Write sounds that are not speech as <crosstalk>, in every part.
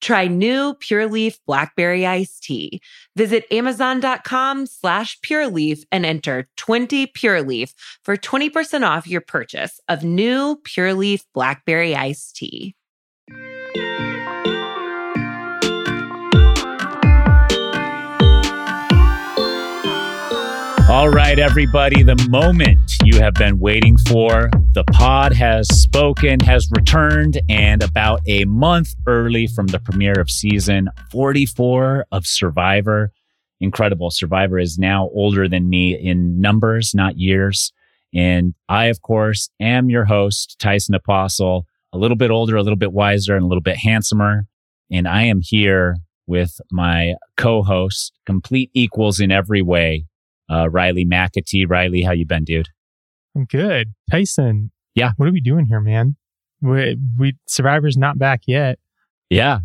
Try new Pure Leaf Blackberry Iced Tea. Visit Amazon.com slash Pure Leaf and enter 20 Pure Leaf for 20% off your purchase of new Pure Leaf Blackberry Iced Tea. All right, everybody, the moment you have been waiting for. The pod has spoken, has returned, and about a month early from the premiere of season 44 of Survivor. Incredible. Survivor is now older than me in numbers, not years. And I, of course, am your host, Tyson Apostol, a little bit older, a little bit wiser, and a little bit handsomer. And I am here with my co-host, complete equals in every way, uh, Riley McAtee. Riley, how you been, dude? I'm good. Tyson. Yeah. What are we doing here, man? We, we Survivor's not back yet. Yeah.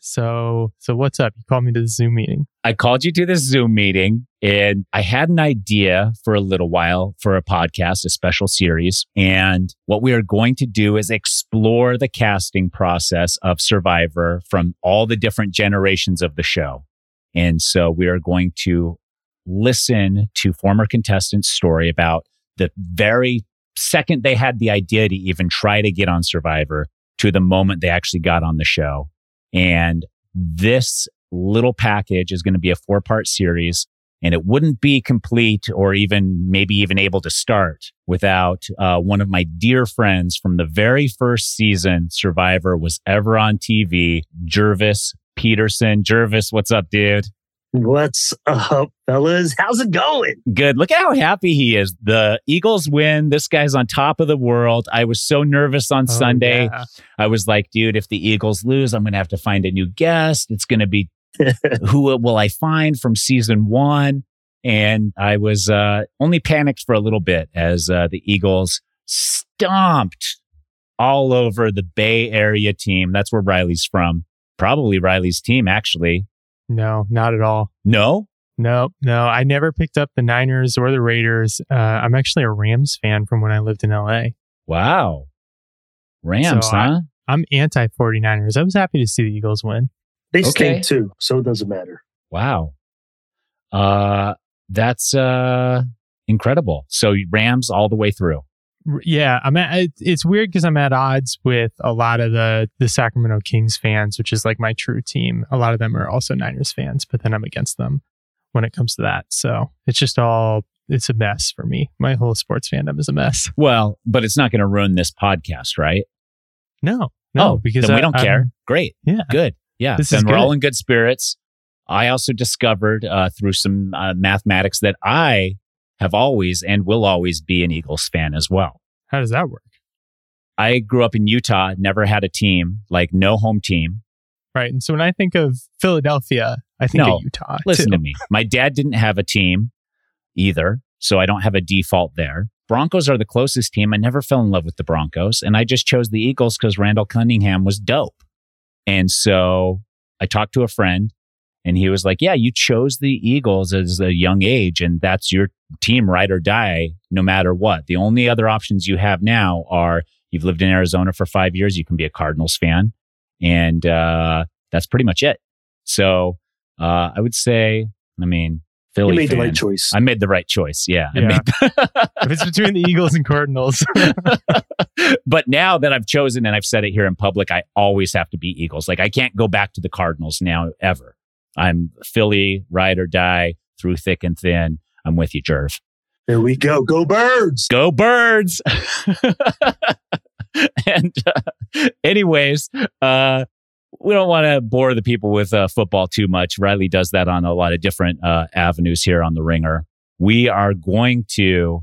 So so what's up? You called me to the Zoom meeting. I called you to this Zoom meeting and I had an idea for a little while for a podcast, a special series. And what we are going to do is explore the casting process of Survivor from all the different generations of the show. And so we are going to listen to former contestants' story about the very second they had the idea to even try to get on Survivor to the moment they actually got on the show. And this little package is going to be a four part series and it wouldn't be complete or even maybe even able to start without uh, one of my dear friends from the very first season Survivor was ever on TV, Gervase Peterson. Gervase, what's up, dude? What's up, fellas? How's it going? Good. Look at how happy he is. The Eagles win. This guy's on top of the world. I was so nervous on Oh, Sunday. yeah. I was like, dude, if the Eagles lose, I'm going to have to find a new guest. It's going to be <laughs> who will I find from season one? And I was uh, only panicked for a little bit as uh, the Eagles stomped all over the Bay Area team. That's where Riley's from. Probably Riley's team, actually. No, not at all. No? No, no. I never picked up the Niners or the Raiders. Uh, I'm actually a Rams fan from when I lived in LA. Wow. Rams, So I- huh? I'm anti 49ers. I was happy to see the Eagles win. They Okay. stink too, so it doesn't matter. Wow. Uh, that's uh, incredible. So Rams all the way through. Yeah, I'm at, it's weird because I'm at odds with a lot of the the Sacramento Kings fans, which is like my true team. A lot of them are also Niners fans, but then I'm against them when it comes to that. So it's just all it's a mess for me. My whole sports fandom is a mess. <laughs> Well, but it's not going to ruin this podcast, right? No, no, oh, because then we don't I'm- care. Great. Yeah, Good. Yeah. This then we're good. all in good spirits. I also discovered uh, through some uh, mathematics that I have always and will always be an Eagles fan as well. How does that work? I grew up in Utah, never had a team, like no home team. Right. And so when I think of Philadelphia, I think No, of Utah. Listen too. to me. My dad didn't have a team either, so I don't have a default there. Broncos are the closest team. I never fell in love with the Broncos, and I just chose the Eagles because Randall Cunningham was dope. And so I talked to a friend, and he was like, "Yeah, you chose the Eagles as a young age, and that's your team, ride or die, no matter what. The only other options you have now are you've lived in Arizona for five years, you can be a Cardinals fan, and uh, that's pretty much it. So uh, I would say, I mean, Philly You made the right choice. I made the right choice. Yeah. I Yeah. made- <laughs> if it's between the Eagles and Cardinals, <laughs> but now that I've chosen and I've said it here in public, I always have to be Eagles. Like I can't go back to the Cardinals now ever. I'm Philly, ride or die. through thick and thin. I'm with you, Jerv. There we go. Go birds. Go birds. <laughs> and uh, anyways, uh, we don't want to bore the people with uh, football too much. Riley does that on a lot of different uh, avenues here on the Ringer. We are going to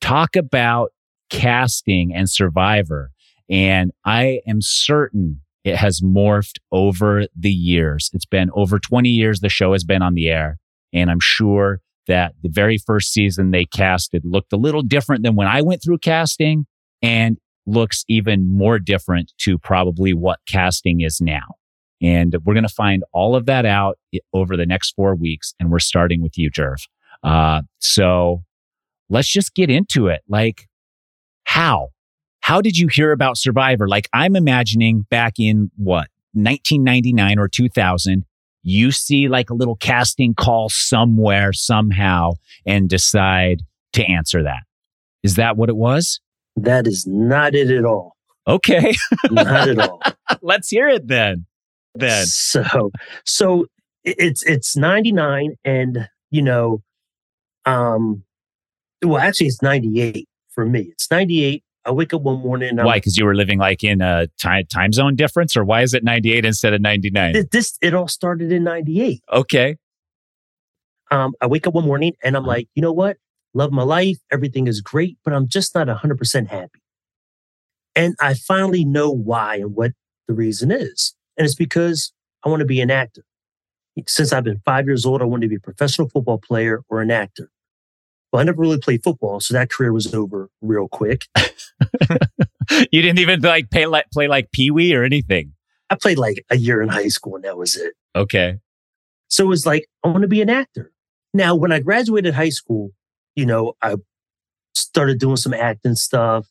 talk about casting and Survivor, and I am certain it has morphed over the years. It's been over 20 years the show has been on the air, and I'm sure that the very first season they casted looked a little different than when I went through casting and looks even more different to probably what casting is now. And we're going to find all of that out over the next four weeks. And we're starting with you, Jerv. Uh, so let's just get into it. Like, how? How did you hear about Survivor? Like, I'm imagining back in what, 1999 or 2000, you see like a little casting call somewhere, somehow, and decide to answer that. Is that what it was? That is not it at all. Okay. not at all. <laughs> Let's hear it then. Then. So, so it's, it's 99 and, you know, um, well, actually it's 98 for me. It's 98. I wake up one morning. why? Because you were living like in a time time zone difference, or why is it 98 instead of 99? This it all started in 98. Okay. Um, I wake up one morning and I'm uh-huh. like, you know what? Love my life. Everything is great, but I'm just not 100% happy. And I finally know why and what the reason is. And it's because I want to be an actor. Since I've been five years old, I wanted to be a professional football player or an actor. Well, I never really played football, so that career was over real quick. <laughs> you didn't even like play like play like Pee Wee or anything. I played like a year in high school, and that was it. Okay. So it was like I want to be an actor. Now, when I graduated high school, you know, I started doing some acting stuff,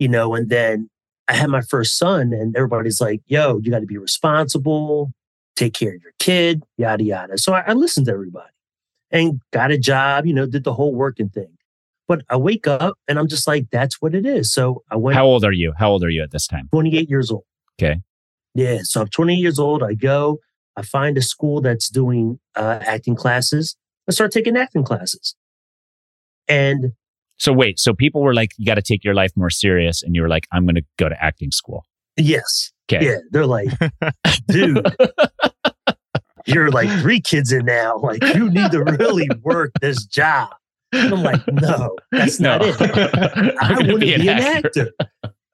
you know, and then I had my first son, and everybody's like, "Yo, you got to be responsible, take care of your kid, yada yada." So I, I listened to everybody and got a job, you know, did the whole working thing. But I wake up and I'm just like, that's what it is. So I went. How old are you? How old are you at this time? 28 years old. Okay. Yeah. So I'm 20 years old. I go, I find a school that's doing uh, acting classes. I start taking acting classes. And so wait, so people were like, you got to take your life more serious. And you were like, I'm going to go to acting school. Yes. Okay. Yeah. They're like, dude, <laughs> you're like three kids in now. <laughs> Like you need to really <laughs> work this job. And I'm like, no, that's no. not it. <laughs> I want to be, an, actor. actor.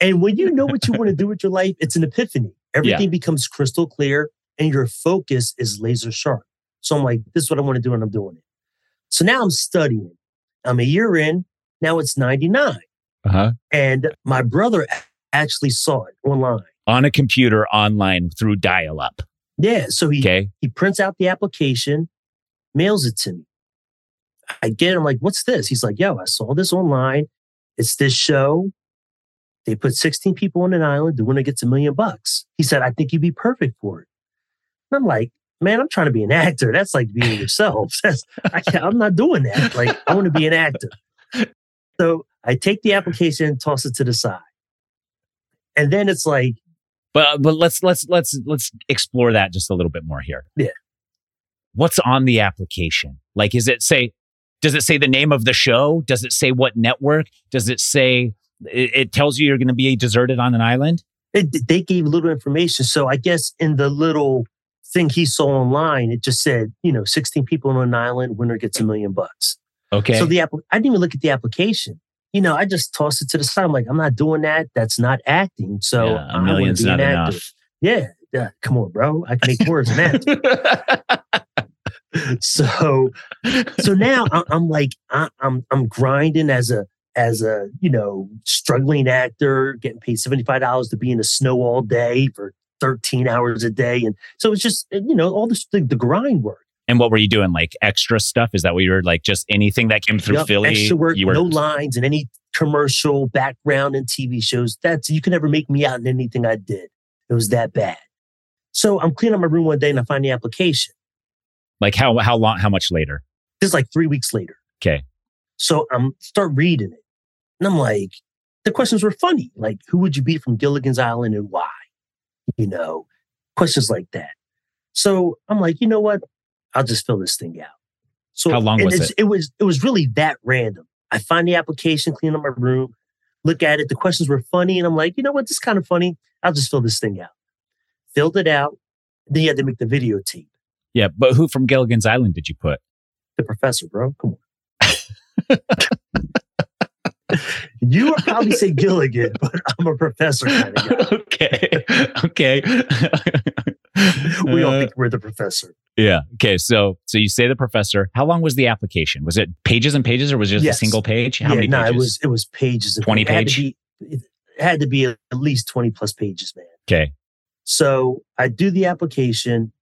And when you know what you want to do with your life, it's an epiphany. Everything yeah. becomes crystal clear and your focus is laser sharp. So I'm like, this is what I want to do and I'm doing it. So now I'm studying. I'm a year in. Now it's 99. Uh-huh. And my brother actually saw it online. On a computer online through dial up. Yeah. So he, okay. he prints out the application, mails it to me. I get it. I'm like, what's this? He's like, yo, I saw this online. It's this show. They put 16 people on an island. The winner gets a million bucks. He said, I think you'd be perfect for it. And I'm like, man, I'm trying to be an actor. That's like being yourself. <laughs> That's, I can't, I'm not doing that. Like, I want to be an actor. So I take the application and toss it to the side. And then it's like, but uh, but let's let's let's let's explore that just a little bit more here. Yeah. What's on the application? Like, is it say? Does it say the name of the show? Does it say what network? Does it say? It, it tells you you're going to be deserted on an island. It, they gave little information, so I guess in the little thing he saw online, it just said, you know, 16 people on an island, winner gets a million bucks. Okay. So the app, I didn't even look at the application you know, I just toss it to the side. I'm like, I'm not doing that. That's not acting. So yeah, a million's not enough. Yeah, yeah. Come on, bro. I can make more as an actor. <laughs> so, so now I'm like, I'm I'm grinding as a as a you know struggling actor, getting paid seventy five dollars to be in the snow all day for 13 hours a day. And so it's just, you know, all this, the, the grind work. And what were you doing? Like extra stuff? Is that what you were like? Just anything that came through yep, Philly? Extra work, you were, no lines and any commercial background in TV shows. That's you can never make me out in anything I did. It was that bad. So I'm cleaning up my room one day and I find the application. Like how how long? How much later? This is like three weeks later. Okay. So I'm start reading it, and I'm like, the questions were funny. Like, who would you be from Gilligan's Island and why? You know, questions like that. So I'm like, you know what? I'll just fill this thing out. So How long was it? It was it was really that random. I find the application, clean up my room, look at it. The questions were funny, and I'm like, you know what, this is kind of funny. I'll just fill this thing out. Filled it out. Then you had to make the videotape. Yeah, but who from Gilligan's Island did you put? The professor, bro. Come on. you would probably say Gilligan, <laughs> but I'm a professor kind of guy. <laughs> okay. Okay. We all Uh, think we're the professor. Yeah. Okay. So so you say the professor. How long was the application? Was it pages and pages or was it just Yes. a single page? How yeah, many no, pages? it was it was pages. and 20 it had to page? be- It had to be at least 20 plus pages, man. okay. So I do the application,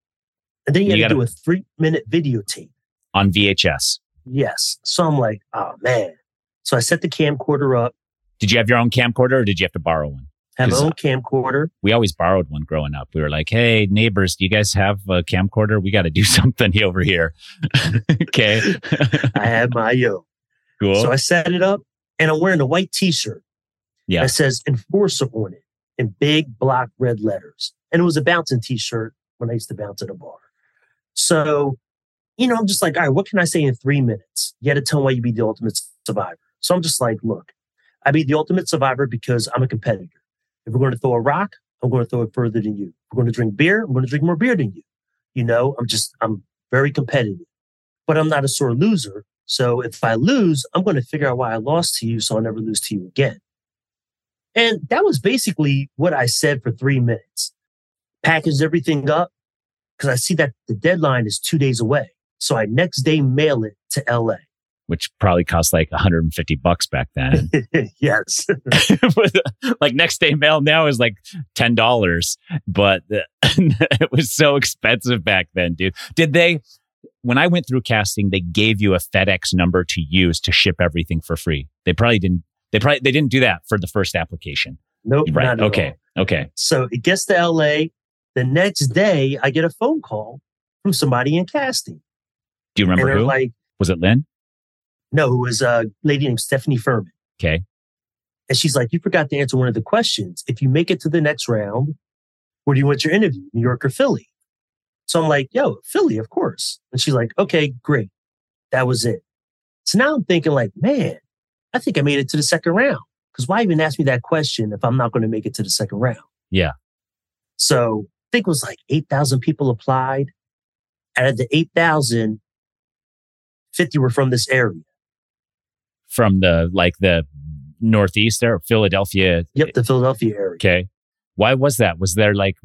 and then you, You got to do a three minute videotape. On VHS. Yes. So I'm like, oh man. So I set the camcorder up, Did you have your own camcorder or did you have to borrow one? Have my Is- own camcorder. We always borrowed one growing up. We were like, hey, neighbors, do you guys have a camcorder? We got to do <laughs> something over here. <laughs> okay. I had my yo. cool. So I set it up, and I'm wearing a white T-shirt yeah. that says "Enforcer" on it in big block red letters, and it was a bouncing T-shirt when I used to bounce at a bar. So, you know, I'm just like, all right, what can I say in three minutes? You got to tell me why you be the ultimate survivor. So I'm just like, look, I be the ultimate survivor because I'm a competitor. If we're going to throw a rock, I'm going to throw it further than you. If we're going to drink beer, I'm going to drink more beer than you. You know, I'm just, I'm very competitive, but I'm not a sore loser. So if I lose, I'm going to figure out why I lost to you so I'll never lose to you again. And that was basically what I said for three minutes. Packaged everything up because I see that the deadline is two days away. So I next day mail it to LA. Which probably cost like 150 bucks back then. <laughs> <laughs> yes. like next day mail now is like $10, but <laughs> it was so expensive back then, dude. Did they, when I went through casting, they gave you a FedEx number to use to ship everything for free. They probably didn't, they probably, they didn't do that for the first application. Nope. Right. Okay. all. Okay. So it gets to LA. The next day, I get a phone call from somebody in casting. Do you remember who? like, was it Lynn? No, it was a lady named Stephanie Furman. Okay. And she's like, you forgot to answer one of the questions. If you make it to the next round, where do you want your interview, New York or Philly? So I'm like, yo, Philly, of course. And she's like, okay, great. That was it. So now I'm thinking like, man, I think I made it to the second round. Because why even ask me that question if I'm not going to make it to the second round? Yeah. So I think it was like 8,000 people applied. Out of the 8,000, 50 were from this area. From the, like the Northeast there, Philadelphia. Yep, the Philadelphia area. Okay. Why was that? Was there like,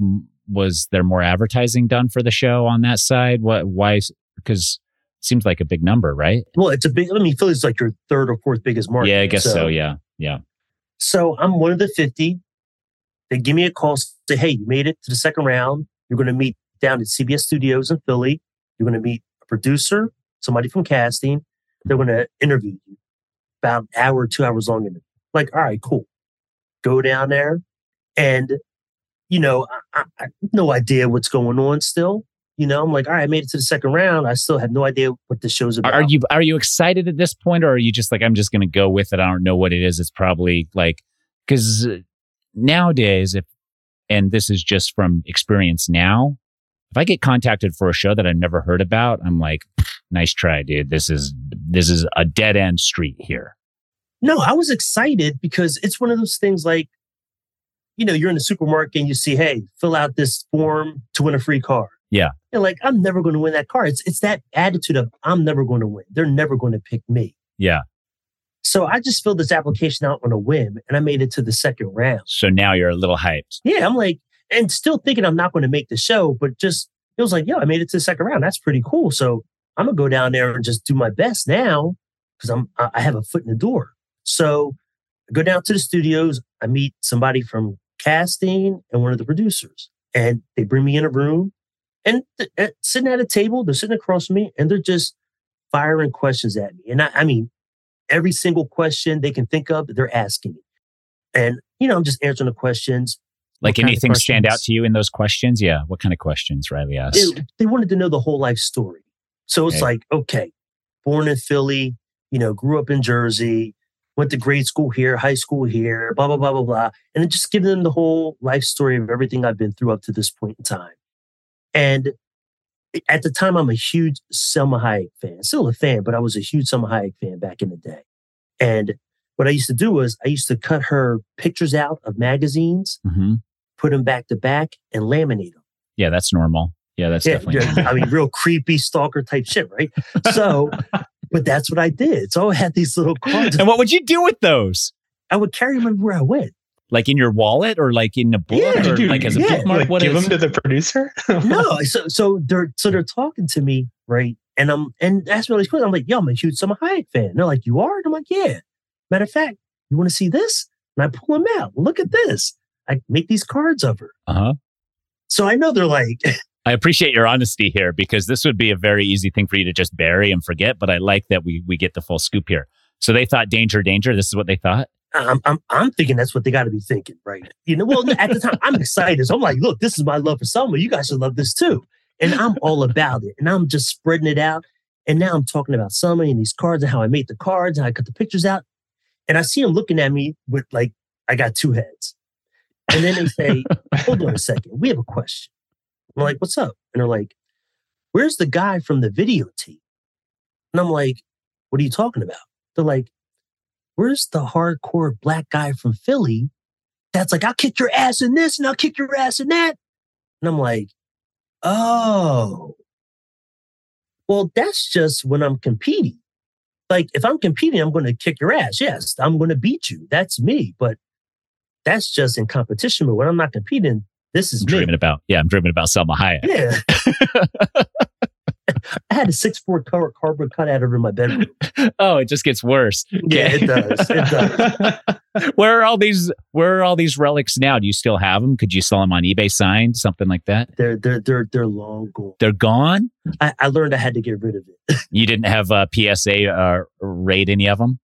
was there more advertising done for the show on that side? What, why? Because seems like a big number, right? Well, it's a big, I mean, Philly's like your third or fourth biggest market. yeah, I guess so. Yeah. Yeah. So I'm one of the 50. They give me a call, say, hey, you made it to the second round. You're going to meet down at CBS Studios in Philly. You're going to meet a producer, somebody from casting. They're going to interview you about an hour, two hours long. Interview. Like, all right, cool. Go down there. And, you know, I, I, no idea what's going on still. You know, I'm like, all right, I made it to the second round. I still have no idea what the show's about. Are you are you excited at this point, or are you just like I'm just going to go with it? I don't know what it is. It's probably like because uh, nowadays, if and this is just from experience now, if I get contacted for a show that I've never heard about, I'm like, nice try, dude. This is this is a dead end street here. No, I was excited because it's one of those things like, you know, you're in the supermarket and you see, hey, fill out this form to win a free car. Yeah. You're like, I'm never going to win that car. It's it's that attitude of I'm never going to win. They're never going to pick me. Yeah. So I just filled this application out on a whim and I made it to the second round. So now you're a little hyped. Yeah, I'm like, and still thinking I'm not going to make the show, but just it was like, yo, I made it to the second round. That's pretty cool. So I'm gonna go down there and just do my best now because I'm I have a foot in the door. So I go down to the studios. I meet somebody from casting and one of the producers, and they bring me in a room and th- uh, sitting at a table. They're sitting across from me, and they're just firing questions at me. And I, I mean, every single question they can think of, they're asking me. And you know, I'm just answering the questions. Like anything stand out to you in those questions? Yeah. What kind of questions, Riley asked? it- they wanted to know the whole life story. So it's like, okay, born in Philly, you know, grew up in Jersey, went to grade school here, high school here, blah, blah, blah, blah, blah. And then just giving them the whole life story of everything I've been through up to this point in time. And at the time, I'm a huge Salma Hayek fan. Still a fan, but I was a huge Salma Hayek fan back in the day. And what I used to do was I used to cut her pictures out of magazines, hmm put them back to back, and laminate them. Yeah, that's normal. Yeah, that's Yeah, definitely. yeah. I mean, real creepy stalker type shit, right? So, <laughs> but that's what I did. So I had these little cards. and what would you do with those? I would carry them everywhere I went. Like in your wallet or like in a book Yeah, or Dude, like as a yeah, bookmark? like, What give is- them to the producer. <laughs> No, so so they're so they're talking to me, right? And I'm and that's really cool. I'm like, yo, I'm a huge Salma Hayek fan. And they're like, you are? And I'm like, yeah. Matter of fact, you want to see this? And I pull them out. Look at this. I make these cards of her. uh-huh. So I know they're like, I appreciate your honesty here because this would be a very easy thing for you to just bury and forget. But I like that we we get the full scoop here. So they thought danger, danger. This is what they thought. I'm I'm I'm thinking that's what they got to be thinking, right? You know, well, at the time I'm excited. So I'm like, look, this is my love for Salma. You guys should love this too. And I'm all about it. And I'm just spreading it out. And now I'm talking about Salma and these cards and how I made the cards and I cut the pictures out. And I see them looking at me with like, I got two heads. And then they say, <laughs> hold on a second, we have a question. I'm like, what's up? And they're like, where's the guy from the video team? And I'm like, what are you talking about? They're like, where's the hardcore black guy from Philly that's like, I'll kick your ass in this and I'll kick your ass in that? And I'm like, oh, well, that's just when I'm competing. Like, if I'm competing, I'm going to kick your ass. Yes, I'm going to beat you. That's me. But that's just in competition. But when I'm not competing, this is I'm me. dreaming about. Yeah, I'm dreaming about Salma Hayek. Yeah. <laughs> I had a six four car- cardboard cutout over in my bedroom. oh, it just gets worse. Yeah, it does. It does. <laughs> Where are all these? Where are all these relics now? Do you still have them? Could you sell them on eBay, signed, something like that? They're they're they're they're long gone. They're gone. I, I learned I had to get rid of it. You didn't have a PSA uh, raid any of them.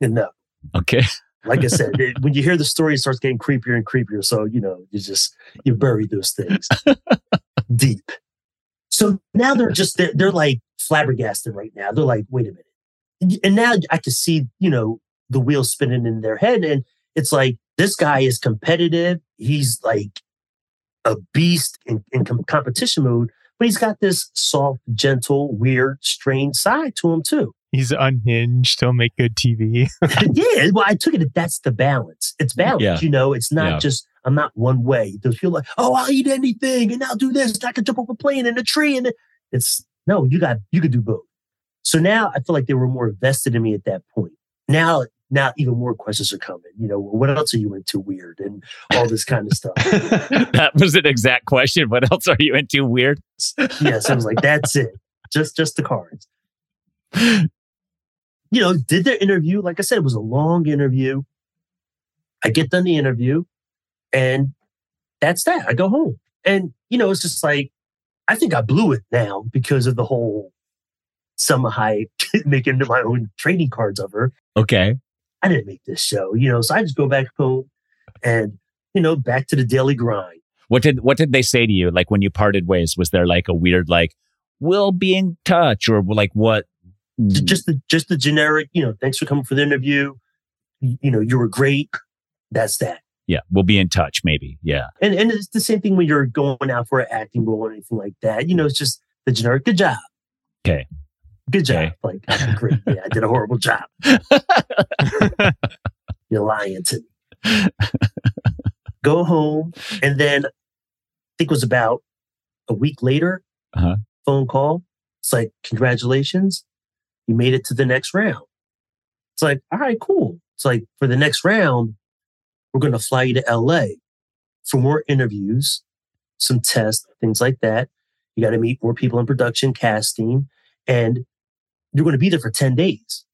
No, Okay. Like I said, it- when you hear the <laughs> story, it starts getting creepier and creepier. So you know, you just you bury those things <laughs> deep. So now they're just they're, they're like flabbergasted right now. They're like, wait a minute, and now I can see you know the wheels spinning in their head, and it's like this guy is competitive. He's like a beast in, in com- competition mode, but he's got this soft, gentle, weird, strange side to him too. He's unhinged. He'll make good TV. <laughs> yeah, well, I took it that that's the balance. It's balance, Yeah. you know. It's not Yeah. just I'm not one way. Those feel like, oh, I'll eat anything and I'll do this. and I can jump off a plane and a tree, and it's no, you got you could do both. So now I feel like they were more invested in me at that point. Now, now even more questions are coming. You know, what else are you into weird and all this kind of stuff. <laughs> that was an exact question. What else are you into? Weird. yes, I was like, that's it, just just the cards. <laughs> You know, did their interview. Like I said, it was a long interview. I get done the interview, and that's that. I go home, and you know, it's just like I think I blew it now because of the whole Salma Hayek <laughs> making my own trading cards of her. Okay. I didn't make this show, you know, so I just go back home and you know back to the daily grind. What did What did they say to you? Like when you parted ways, was there like a weird like, "We'll be in touch," or like what? J- just the just the generic, you know, thanks for coming for the interview. You, know, you were great. That's that. yeah, we'll be in touch. Maybe. Yeah. And and it's the same thing when you're going out for an acting role or anything like that. You know, it's just the generic. Good job. Okay. Good job. Okay. Like great. Yeah, I did a horrible job. <laughs> You're lying to me. Go home, and then I think it was about a week later. Uh-huh. Phone call. It's like, congratulations, you made it to the next round. It's like, all right, cool. It's like for the next round, we're going to fly you to LA for more interviews, some tests, things like that. You got to meet more people in production, casting, and you're going to be there for 10 days.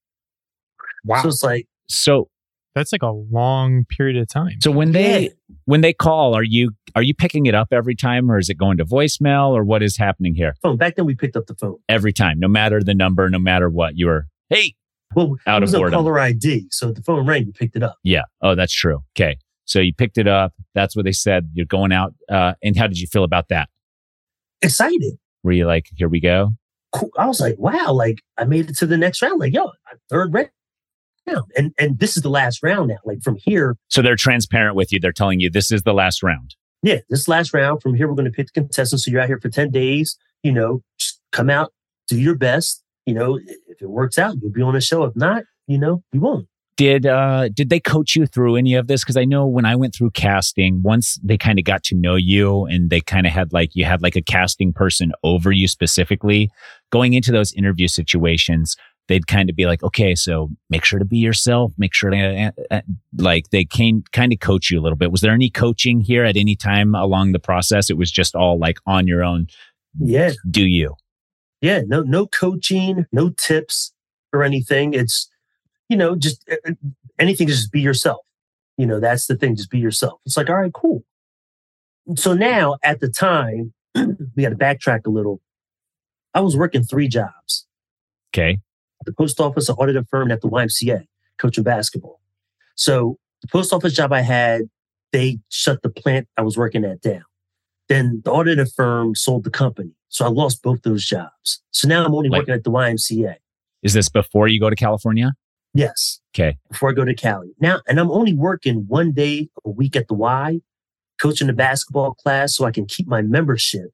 Wow. So it's like, So That's like a long period of time. so when they yeah. when they call, are you are you picking it up every time, or is it going to voicemail, or what is happening here? phone. Back then, we picked up the phone. Every time, no matter the number, no matter what, you were hey. Well, Out it of was no boredom. caller ID. So the phone rang, you picked it up. Yeah. Oh, that's true. Okay. So you picked it up. That's what they said. You're going out. Uh, and how did you feel about that? Excited. Were you like, here we go? I was like, wow, like I made it to the next round. Like, yo, third round. And and this is the last round now. Like from here, So they're transparent with you. They're telling you this is the last round. yeah, this last round, from here, we're going to pick the contestants. So you're out here for 10 days. you know, just come out, do your best. You know, if it works out, you'll be on the show. If not, you know, you won't. Did uh did they coach you through any of this? Because I know when I went through casting, once they kind of got to know you and they kind of had like you had like a casting person over you specifically, going into those interview situations, they'd kind of be like, okay, so make sure to be yourself, make sure to uh, uh, like they came kind of coach you a little bit. Was there any coaching here at any time along the process? It was just all like on your own. Yeah. Do you? Yeah. No, no coaching, no tips or anything. It's, you know, just uh, anything, just be yourself. You know, that's the thing. Just be yourself. It's like, all right, cool. So now at the time, <clears throat> we got to backtrack a little. I was working three jobs. Okay. The post office, an auditor firm, at the YMCA, coaching basketball. So the post office job I had, they shut the plant I was working at down. Then the auditor firm sold the company. So I lost both those jobs. So now I'm only Like- working at the YMCA. Is this before you go to California? Yes. Okay. before I go to Cali. Now, and I'm only working one day a week at the Y, coaching the basketball class so I can keep my membership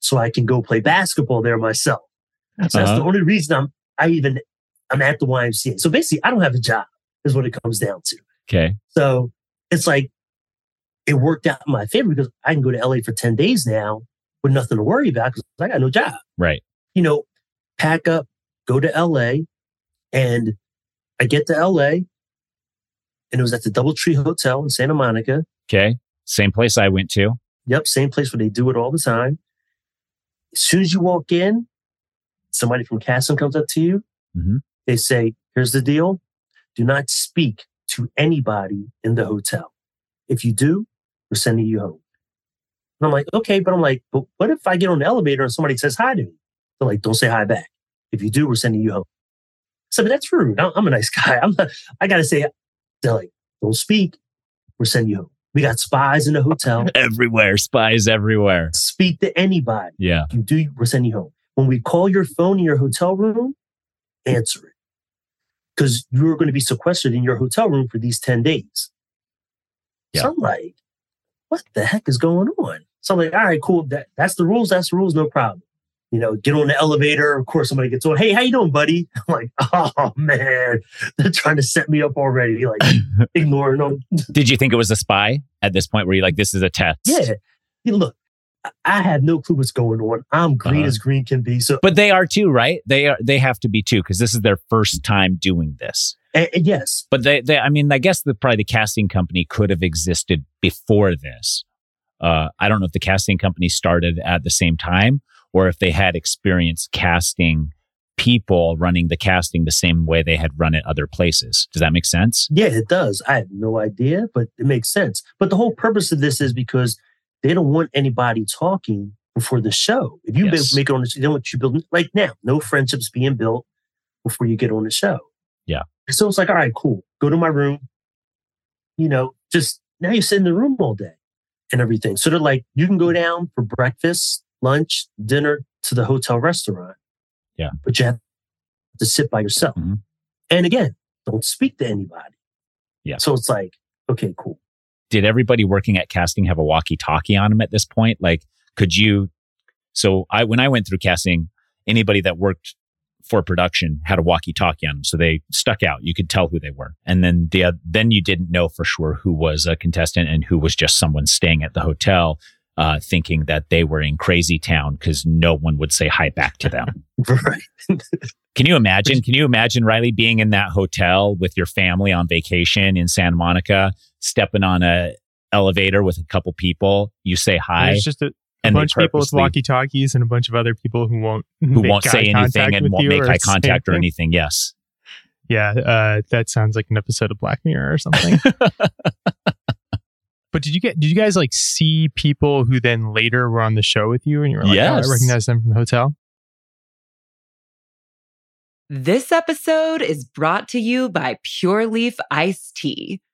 so I can go play basketball there myself. So that's Uh-huh. the only reason I'm I even I'm at the YMCA. So basically I don't have a job is what it comes down to. Okay. So it's like it worked out in my favor because I can go to LA for 10 days now with nothing to worry about because I got no job Right. you know, pack up, go to LA. And I get to LA and it was at the Doubletree Hotel in Santa Monica. Okay. Same place I went to. Yep, same place where they do it all the time. As soon as you walk in, somebody from casting comes up to you. Mhm. They say, Here's the deal do not speak to anybody in the hotel. If you do, we're sending you home. And I'm like, Okay, but I'm like, but what if I get on the elevator and somebody says hi to me? They're like, Don't say hi back. If you do, we're sending you home. So, but that's rude. I'm, a nice <laughs> guy. I'm not, I got to say, they're like, Don't speak. We're sending you home. We got spies in the hotel <laughs> Everywhere. Spies everywhere. speak to anybody. Yeah. If You do, we're sending you home. When we call your phone in your hotel room, answer it. Because you're going to be sequestered in your hotel room for these 10 days. Yeah. So I'm like, what the heck is going on? So I'm like, all right, cool. That, that's the rules. That's the rules. No problem. You know, get on the elevator. Of course, somebody gets on. Hey, how you doing, buddy? <laughs> I'm like, oh man, they're trying to set me up already. Like <laughs> ignoring them. Did you think it was a spy at this point where you're like, this is a test? Yeah. You look, I- have no clue what's going on. I'm green Uh-huh. as green can be. So But they are too, right? They are. They have to be too because this is their first time doing this. And yes, But they, they, I mean, I guess the probably the casting company could have existed before this. Uh, I don't know if the casting company started at the same time or if they had experience casting people running the casting the same way they had run it other places. Does that make sense? yeah, it does. I have no idea, but it makes sense. But the whole purpose of this is because they don't want anybody talking before the show. If you Yes. make it on the show, they don't want you building like now, no friendships being built before you get on the show. Yeah. So it's like, all right, cool. Go to my room. You know, just now you sit in the room all day and everything. So they're like, you can go down for breakfast, lunch, dinner to the hotel restaurant. Yeah. But you have to sit by yourself. Mhm. And again, don't speak to anybody. Yeah. So it's like, okay, cool. Did everybody working at casting have a walkie talkie on them at this point? Like, could you? So I, when I went through casting, anybody that worked for production had a walkie talkie on them. So they stuck out. You could tell who they were. And then the, then you didn't know for sure who was a contestant and who was just someone staying at the hotel, uh, thinking that they were in crazy town because no one would say hi back to them. <laughs> Right. <laughs> Can you imagine? Can you imagine Riley being in that hotel with your family on vacation in Santa Monica, stepping on a elevator with a couple people? You say hi, There's just a, a bunch of people with walkie talkies and a bunch of other people who won't who won't say anything and won't make eye contact or anything. anything. Yes. Yeah, uh, that sounds like an episode of Black Mirror or something. <laughs> but did you get? Did you guys like see people who then later were on the show with you, and you were like, "Oh, Yes. I recognize them from the hotel." This episode is brought to you by Pure Leaf Iced Tea.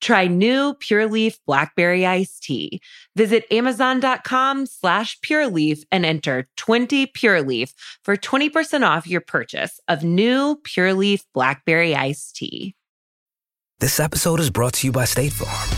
Try new Pure Leaf Blackberry Iced Tea. Visit Amazon.com slash Pure Leaf and enter 20 Pure Leaf for 20% off your purchase of new Pure Leaf Blackberry Iced Tea. This episode is brought to you by State Farm.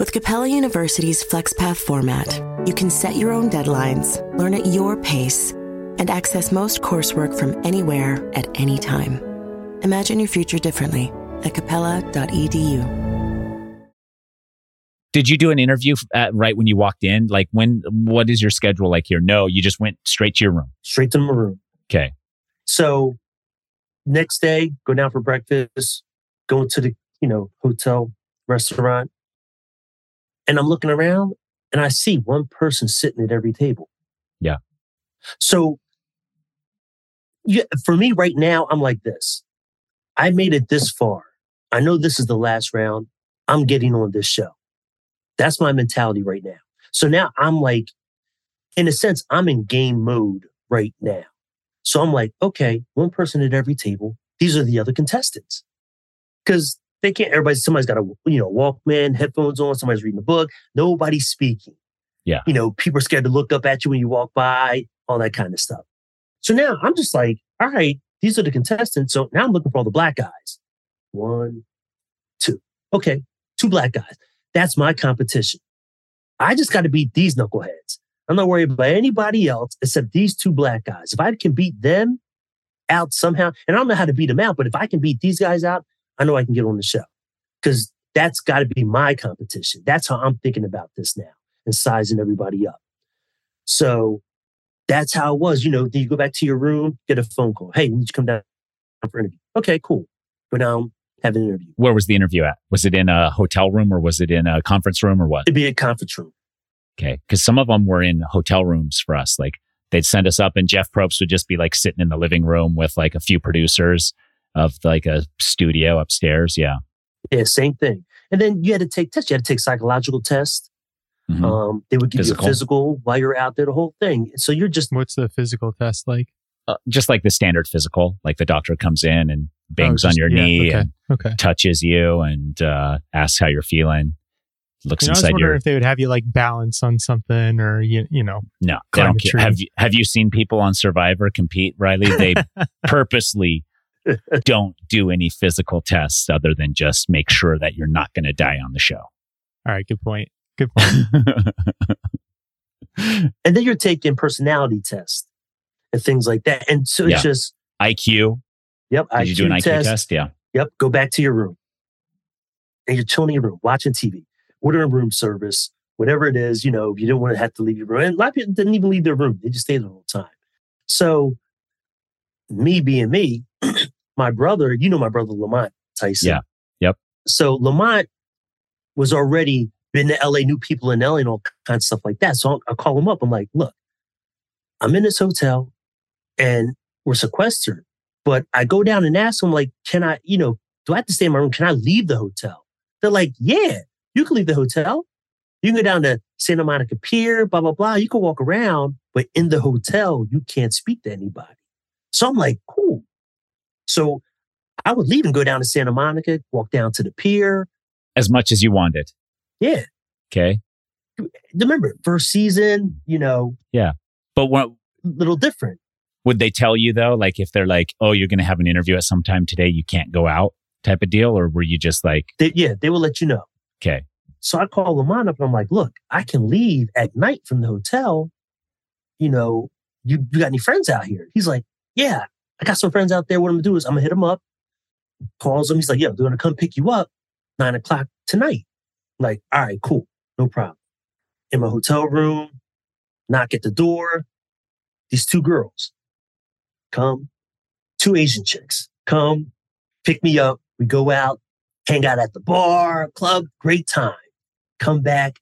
With Capella University's FlexPath format, you can set your own deadlines, learn at your pace, and access most coursework from anywhere at any time. Imagine your future differently at capella.edu. Did you do an interview at, right when you walked in? Like when, what is your schedule like here? No, you just went straight to your room. Straight to my room. Okay. So next day, go down for breakfast, go to the, you know, hotel, restaurant, and I'm looking around and I see one person sitting at every table. Yeah. So yeah, for me right now, I'm like this. I made it this far. I know this is the last round. I'm getting on this show. That's my mentality right now. So now I'm like, in a sense, I'm in game mode right now. So I'm like, okay, one person at every table. These are the other contestants. Cause they can't, everybody, somebody's got a, you know, Walkman, headphones on, somebody's reading a book, nobody's speaking. Yeah. You know, people are scared to look up at you when you walk by, all that kind of stuff. So now I'm just like, all right, these are the contestants. So now I'm looking for all the black guys. One, two. Okay, two black guys. That's my competition. I just got to beat these knuckleheads. I'm not worried about anybody else except these two black guys. If I can beat them out somehow, and I don't know how to beat them out, but if I can beat these guys out, I know I can get on the show because that's got to be my competition. That's how I'm thinking about this now and sizing everybody up. So that's how it was. You know, you go back to your room, get a phone call. Hey, you need to come down for an interview. Okay, cool. Go down, have an interview. Where was the interview at? Was it in a hotel room or was it in a conference room or what? It'd be a conference room. Okay. Cause some of them were in hotel rooms for us. Like they'd send us up and Jeff Probst would just be like sitting in the living room with like a few producers of like a studio upstairs. Yeah. Yeah, same thing. And then you had to take tests. You had to take psychological tests. Mhm. Um, they would give Physical. you a physical while you're out there, the whole thing. So you're just What's the physical test like? Uh, just like the standard physical, like the doctor comes in and bangs Oh, on your yeah, knee okay. and Okay. touches you and uh, asks how you're feeling. Looks You know, I was inside wondering your if they would have you like balance on something or you, you know. no. They don't care. Climate Have you have you seen people on Survivor compete, Riley? They <laughs> purposely <laughs> don't do any physical tests other than just make sure that you're not going to die on the show. All right, good point. Good point. <laughs> and then you're taking personality tests and things like that. And so Yeah. it's just, IQ. yep, Did you do an IQ test. test? Yeah. Yep, go back to your room. And you're chilling in your room, watching TV, ordering room service, whatever it is, you know, you don't want to have to leave your room. And a lot of people didn't even leave their room. They just stayed there the whole time. So me being me, <clears throat> my brother, you know my brother Lamont Tyson. Yeah. Yep. So Lamont was already been to LA, knew people in LA and all kinds of stuff like that. So I call him up. I'm like, look, I'm in this hotel and we're sequestered. But I go down and ask them, like, can I, you know, do I have to stay in my room? Can I leave the hotel? They're like, yeah, you can leave the hotel. You can go down to Santa Monica Pier, blah, blah, blah. You can walk around, but in the hotel, you can't speak to anybody. So I'm like, cool. So I would leave and go down to Santa Monica, walk down to the pier. As much as you wanted. Yeah. Okay. Remember, first season, you know, Yeah. But what little different. would they tell you though? Like if they're like, oh, you're going to have an interview at some time today, you can't go out type of deal? Or were you just like, They, yeah, they will let you know. okay, So I call Lamont up and I'm like, look, I can leave at night from the hotel. You know, you, you got any friends out here? He's like, yeah, I got some friends out there. What I'm gonna do is I'm gonna hit him up, calls him. He's like, yeah, they're gonna come pick you up nine o'clock tonight. I'm like, all right, cool, no problem. In my hotel room, knock at the door. These two girls come, two Asian chicks come, pick me up. We go out, hang out at the bar, club, great time. Come back.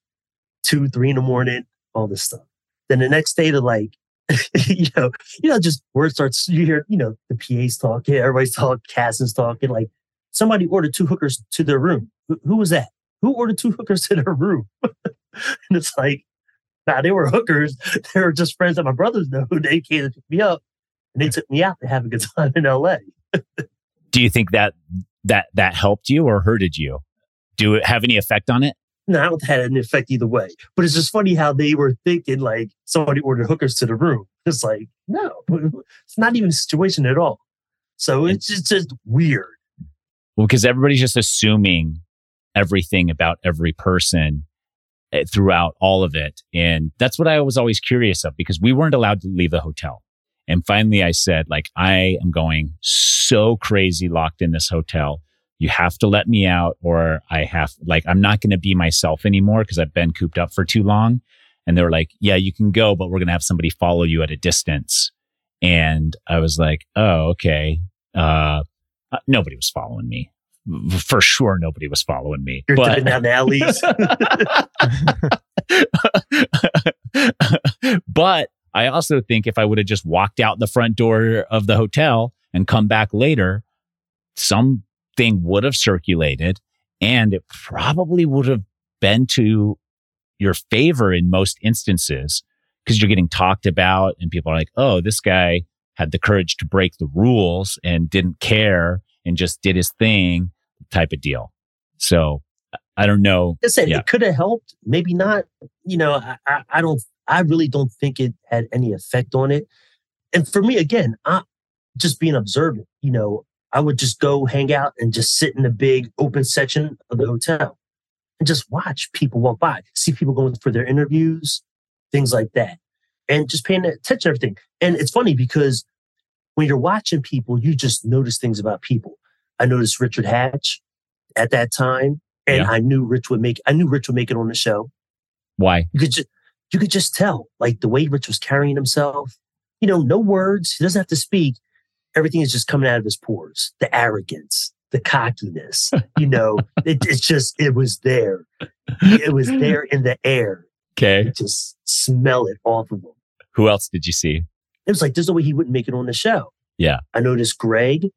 two, three in the morning, all this stuff. Then the next day to like, <laughs> you know, you know, just word starts, you hear, you know, the PA's talking, everybody's talking, Cassin's talking, like somebody ordered two hookers to their room. Who, who was that? Who ordered two hookers to their room? <laughs> and it's like, nah, they were hookers. <laughs> They were just friends that my brothers know. They came to pick me up and they took me out to have a good time in LA. Do you think that that that helped you or hurted you? Do it have any effect on it? No, I don't an effect either way. But it's just funny how they were thinking like somebody ordered hookers to the room. It's like, no, <laughs> it's not even a situation at all. So it's just, just weird. Well, because everybody's just assuming everything about every person eh, throughout all of it. And that's what I was always curious of because we weren't allowed to leave the hotel. And finally I said, like, I am going so crazy locked in this hotel. You have to let me out or I have, like, I'm not going to be myself anymore because I've been cooped up for too long. And they were like, yeah, you can go, but we're going to have somebody follow you at a distance. And I was like, oh, okay. Uh, uh, nobody was following me. For sure, nobody was following me. You're but, down alleys. <laughs> but I also think if I would have just walked out the front door of the hotel and come back later, something would have circulated and it probably would have been to your favor in most instances because you're getting talked about and people are like, oh, this guy had the courage to break the rules and didn't care and just did his thing type of deal. So I don't know. Listen, yeah. it could have helped, maybe not. You know, I, I, I, don't. I really don't think it had any effect on it. And for me, again, I just being observant. You know, I would just go hang out and just sit in the big open section of the hotel and just watch people walk by, see people going for their interviews, things like that, and just paying attention to everything. And it's funny because when you're watching people, you just notice things about people. I noticed Richard Hatch at that time, and yeah. I knew Rich would make. I knew Rich would make it on the show. Why? You could just you could just tell, like the way Rich was carrying himself. You know, no words. He doesn't have to speak. Everything is just coming out of his pores. The arrogance, the cockiness. You know, <laughs> it, it's just it was there. It was there in the air. Okay, you just smell it off of him. Who else did you see? It was like there's no way he wouldn't make it on the show. Yeah, I noticed Greg.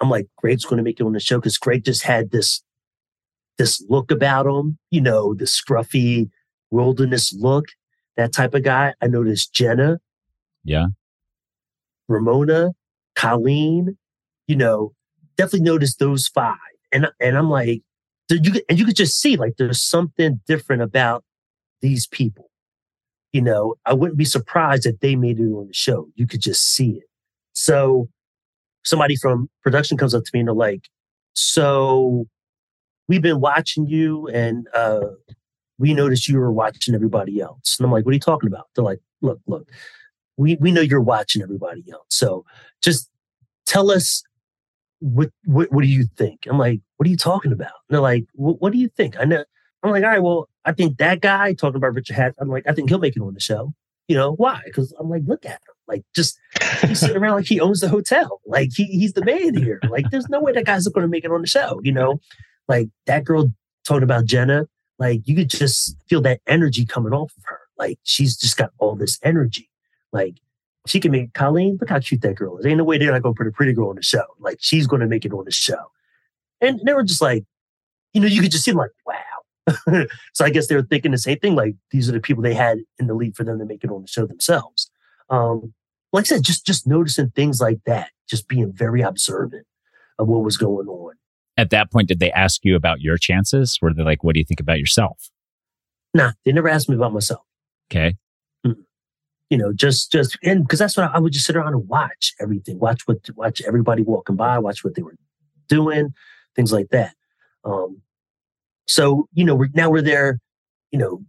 I'm like, Greg's going to make it on the show because Greg just had this this look about him, you know, the scruffy wilderness look, that type of guy. I noticed Jenna. Yeah. Ramona, Colleen, you know, definitely noticed those five. And and I'm like, you and you could just see like there's something different about these people. You know, I wouldn't be surprised if they made it on the show. You could just see it. So somebody from production comes up to me and they're like, so we've been watching you and uh, we noticed you were watching everybody else. And I'm like, what are you talking about? They're like, look, look, we, we know you're watching everybody else. So just tell us what, what, what do you think? I'm like, what are you talking about? And they're like, what do you think? I know. I'm like, all right, well, I think that guy talking about Richard Hatch, I'm like, I think he'll make it on the show. You know, why? Because I'm like, look at him. Like, just he's sitting around like he owns the hotel. Like, he, he's the man here. Like, there's no way that guy's going to make it on the show, you know? Like that girl talking about Jenna, like you could just feel that energy coming off of her. Like she's just got all this energy. Like she can make Colleen, look how cute that girl is. Ain't no way they're not gonna put a pretty girl on the show. Like she's gonna make it on the show. And they were just like, you know, you could just see like, wow. <laughs> so I guess they were thinking the same thing. Like these are the people they had in the lead for them to make it on the show themselves. Um, like I said, just just noticing things like that, just being very observant of what was going on at that point, did they ask you about your chances? Were they like, what do you think about yourself? Nah, they never asked me about myself. Okay. You know, just, just, and because that's what I, I, would just sit around and watch everything, watch what, watch everybody walking by, watch what they were doing, things like that. Um, so, you know, we're, now we're there, you know,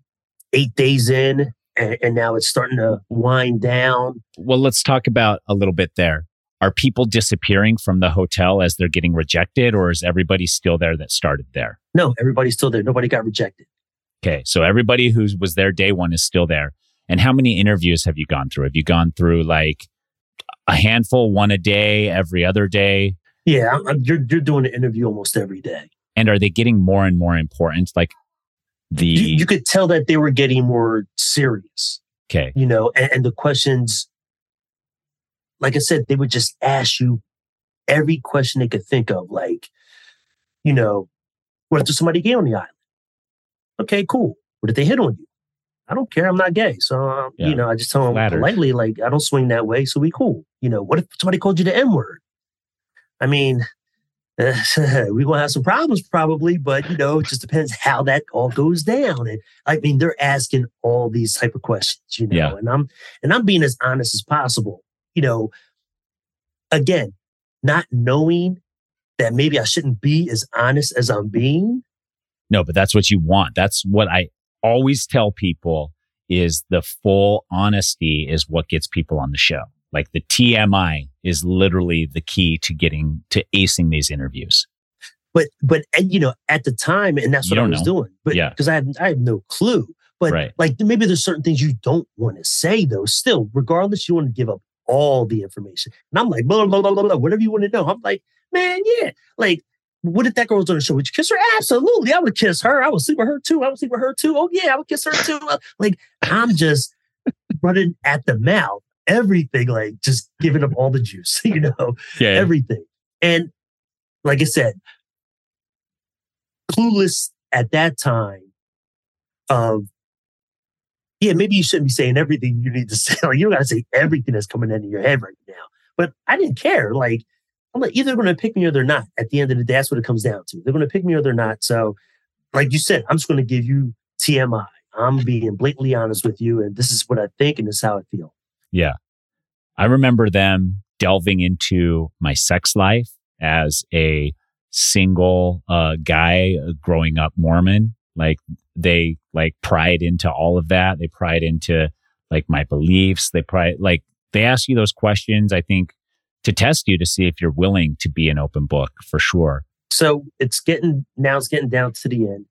eight days in, and, and now it's starting to wind down. Well, let's talk about a little bit there are people disappearing from the hotel as they're getting rejected or is everybody still there that started there? No, everybody's still there. Nobody got rejected. Okay. So everybody who was there day one is still there. And how many interviews have you gone through? Have you gone through like a handful, one a day, every other day? Yeah, I'm, you're, you're doing an interview almost every day. And are they getting more and more important? Like the You, you could tell that they were getting more serious, okay. you know, and, and the questions, like I said, they would just ask you every question they could think of. Like, you know, what if there's somebody gay on the island? Okay, cool. What if they hit on you? I don't care. I'm not gay. So, um, Yeah. you know, I just tell them Flattered. politely, like, I don't swing that way. So we cool. You know, what if somebody called you the N word? I mean, we're going to have some problems probably, but, you know, it just depends how that all goes down. And I mean, they're asking all these type of questions, you know, Yeah. and I'm, and I'm being as honest as possible, you know, again, not knowing that maybe I shouldn't be as honest as I'm being. No, but that's what you want. That's what I always tell people is the full honesty is what gets people on the show. Like the TMI is literally the key to getting to acing these interviews. But but and, you know, at the time, and that's what I was know. doing. But Yeah. because I have I have no clue. But Right. like maybe there's certain things you don't want to say though. Still, regardless, you want to give up all the information. And I'm like, blah, blah, blah, blah, blah, whatever you want to know. I'm like, man, yeah. Like, what if that girl was on the show? Would you kiss her? Absolutely. I would kiss her. I would sleep with her too. I would sleep with her too. Oh yeah, I would kiss her too. Uh, like, I'm just running at the mouth. Everything, like just giving up all the juice, <laughs> you know Yeah. everything. And like I said, clueless at that time of, yeah, maybe you shouldn't be saying everything you need to <laughs> say. Like, you don't got to say everything that's coming into your head right now. But I didn't care. Like, I'm like, either going to pick me or they're not. At the end of the day, that's what it comes down to. They're going to pick me or they're not. So, like you said, I'm just going to give you TMI. I'm being blatantly honest with you, and this is what I think, and this is how I feel. Yeah. I remember them delving into my sex life as a single uh, guy uh, growing up Mormon. Like they like pried into all of that. They pried into like my beliefs. They pried like they ask you those questions, I think, to test you to see if you're willing to be an open book for sure. So it's getting now it's getting down to the end.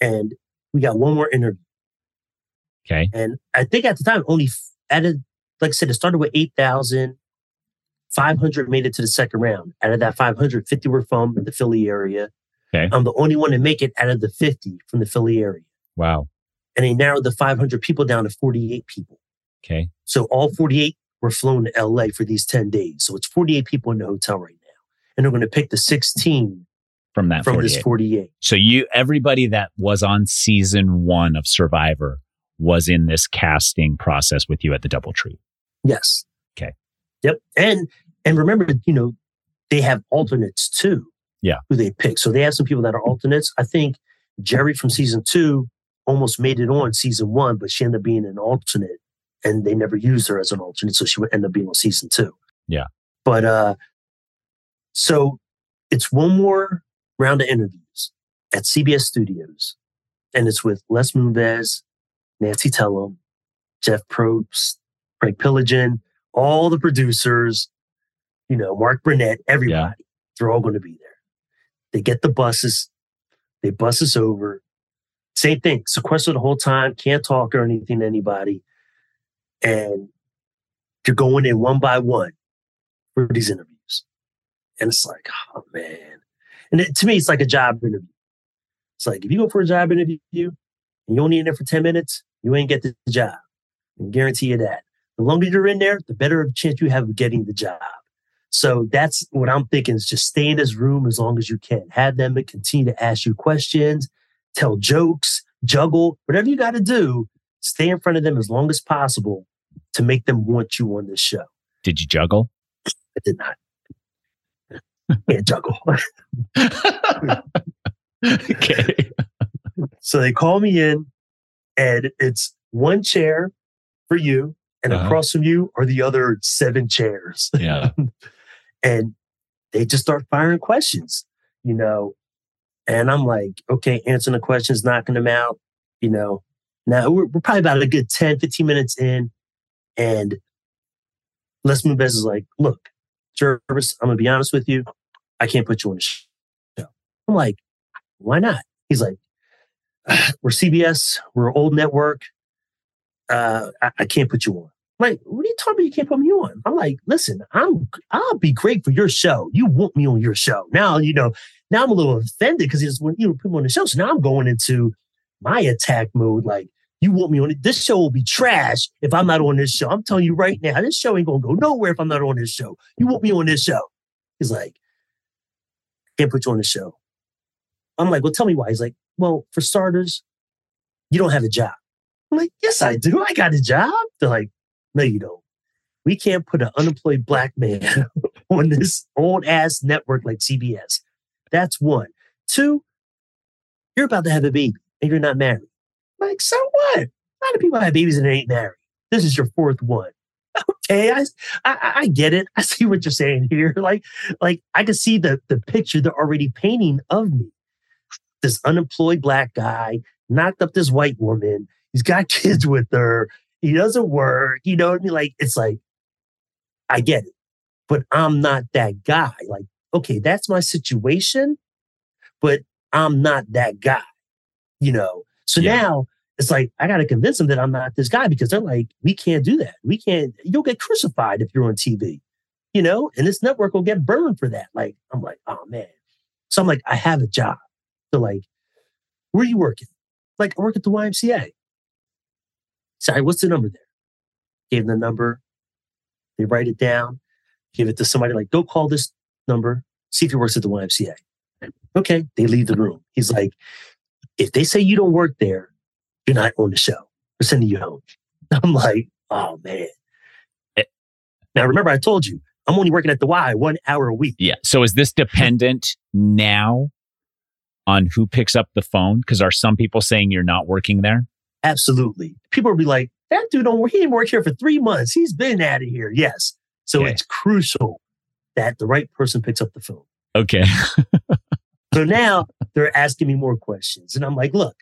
And we got one more interview. Okay. And I think at the time only added, like I said, it started with 8,000. 500 made it to the second round. Out of that 500, 50 were from the Philly area. Okay. I'm the only one to make it out of the 50 from the Philly area. Wow. And they narrowed the 500 people down to 48 people. Okay. So all 48 were flown to LA for these 10 days. So it's 48 people in the hotel right now. And they're going to pick the 16 From that from 48. this 48. So you, everybody that was on season one of Survivor was in this casting process with you at the DoubleTree. Yes. Okay. Yep. And and remember, you know, they have alternates too. Yeah. Who they pick. So they have some people that are alternates. I think Jerry from season two almost made it on season one, but she ended up being an alternate and they never used her as an alternate. So she would end up being on season two. Yeah. But uh so it's one more round of interviews at CBS Studios. And it's with Les Moonves, Nancy Tellem, Jeff Probst, Craig Piligian, all the producers, you know, Mark Burnett, everybody. They're all going to be there. They get the buses, they bus us over. Same thing, sequestered the whole time, can't talk or anything to anybody. And you're going in one by one for these interviews. And it's like, oh man. And it, to me, it's like a job interview. It's like if you go for a job interview and you only in there for 10 minutes, you ain't get the job. I guarantee you that. The longer you're in there, the better of chance you have of getting the job. So that's what I'm thinking is just stay in this room as long as you can. Have them continue to ask you questions, tell jokes, juggle, whatever you got to do. Stay in front of them as long as possible to make them want you on this show. Did you juggle? I did not. Can't juggle. <laughs> okay. So they call me in, and it's one chair for you, and Uh-huh. across from you are the other seven chairs. <laughs> Yeah. and they just start firing questions, you know. And I'm like, okay, answering the questions, knocking them out, you know. Now we're, we're probably about a good 10, 15 minutes in, and Les Moonves is like, look, Gervase, I'm gonna be honest with you, I can't put you on the show. I'm like, why not? He's like, we're CBS, we're old network. Uh, I, I can't put you on. I'm like, what are you talking about? You can't put me on. I'm like, listen, I'm I'll be great for your show. You want me on your show. Now, you know, now I'm a little offended because he just want you to put me on the show. So now I'm going into my attack mode. Like, you want me on it? This show will be trash if I'm not on this show. I'm telling you right now, this show ain't gonna go nowhere if I'm not on this show. You want me on this show? He's like, can't put you on the show. I'm like, well, tell me why. He's like, well, for starters, you don't have a job. I'm like, yes, I do. I got a job. They're like, no, you don't. We can't put an unemployed black man <laughs> on this old ass network like CBS. That's one. Two, you're about to have a baby and you're not married. Like, so what? A lot of people have babies and they ain't married. This is your fourth one. <laughs> Okay, I, I, I get it. <laughs> I see what you're saying here. <laughs> Like, like I can see the the picture they're already painting of me. This unemployed black guy knocked up this white woman. He's got kids with her. He doesn't work. You know what I mean? Like, it's like, I get it, but I'm not that guy. Like, okay, that's my situation, but I'm not that guy. You know. So Yeah. now it's like I got to convince them that I'm not this guy because they're like, we can't do that. We can't. You'll get crucified if you're on TV, you know, and this network will get burned for that. Like I'm like, oh man. So I'm like, I have a job. They're like, where are you working? Like I work at the YMCA. Sorry, what's the number there? Gave them the number. They write it down. Give it to somebody. Like, go call this number. See if he works at the YMCA. Okay, they leave the room. He's like, if they say you don't work there, you're not on the show. We're sending you home. <laughs> I'm like, oh man. Eh. Now remember, I told you I'm only working at the Y one hour a week. Yeah. So is this dependent now on who picks up the phone? Because are some people saying you're not working there? Absolutely. People will be like, that dude don't work. He didn't work here for three months. He's been out of here. Yes. So Okay. it's crucial that the right person picks up the phone. Okay. <laughs> So now they're asking me more questions. And I'm like, look,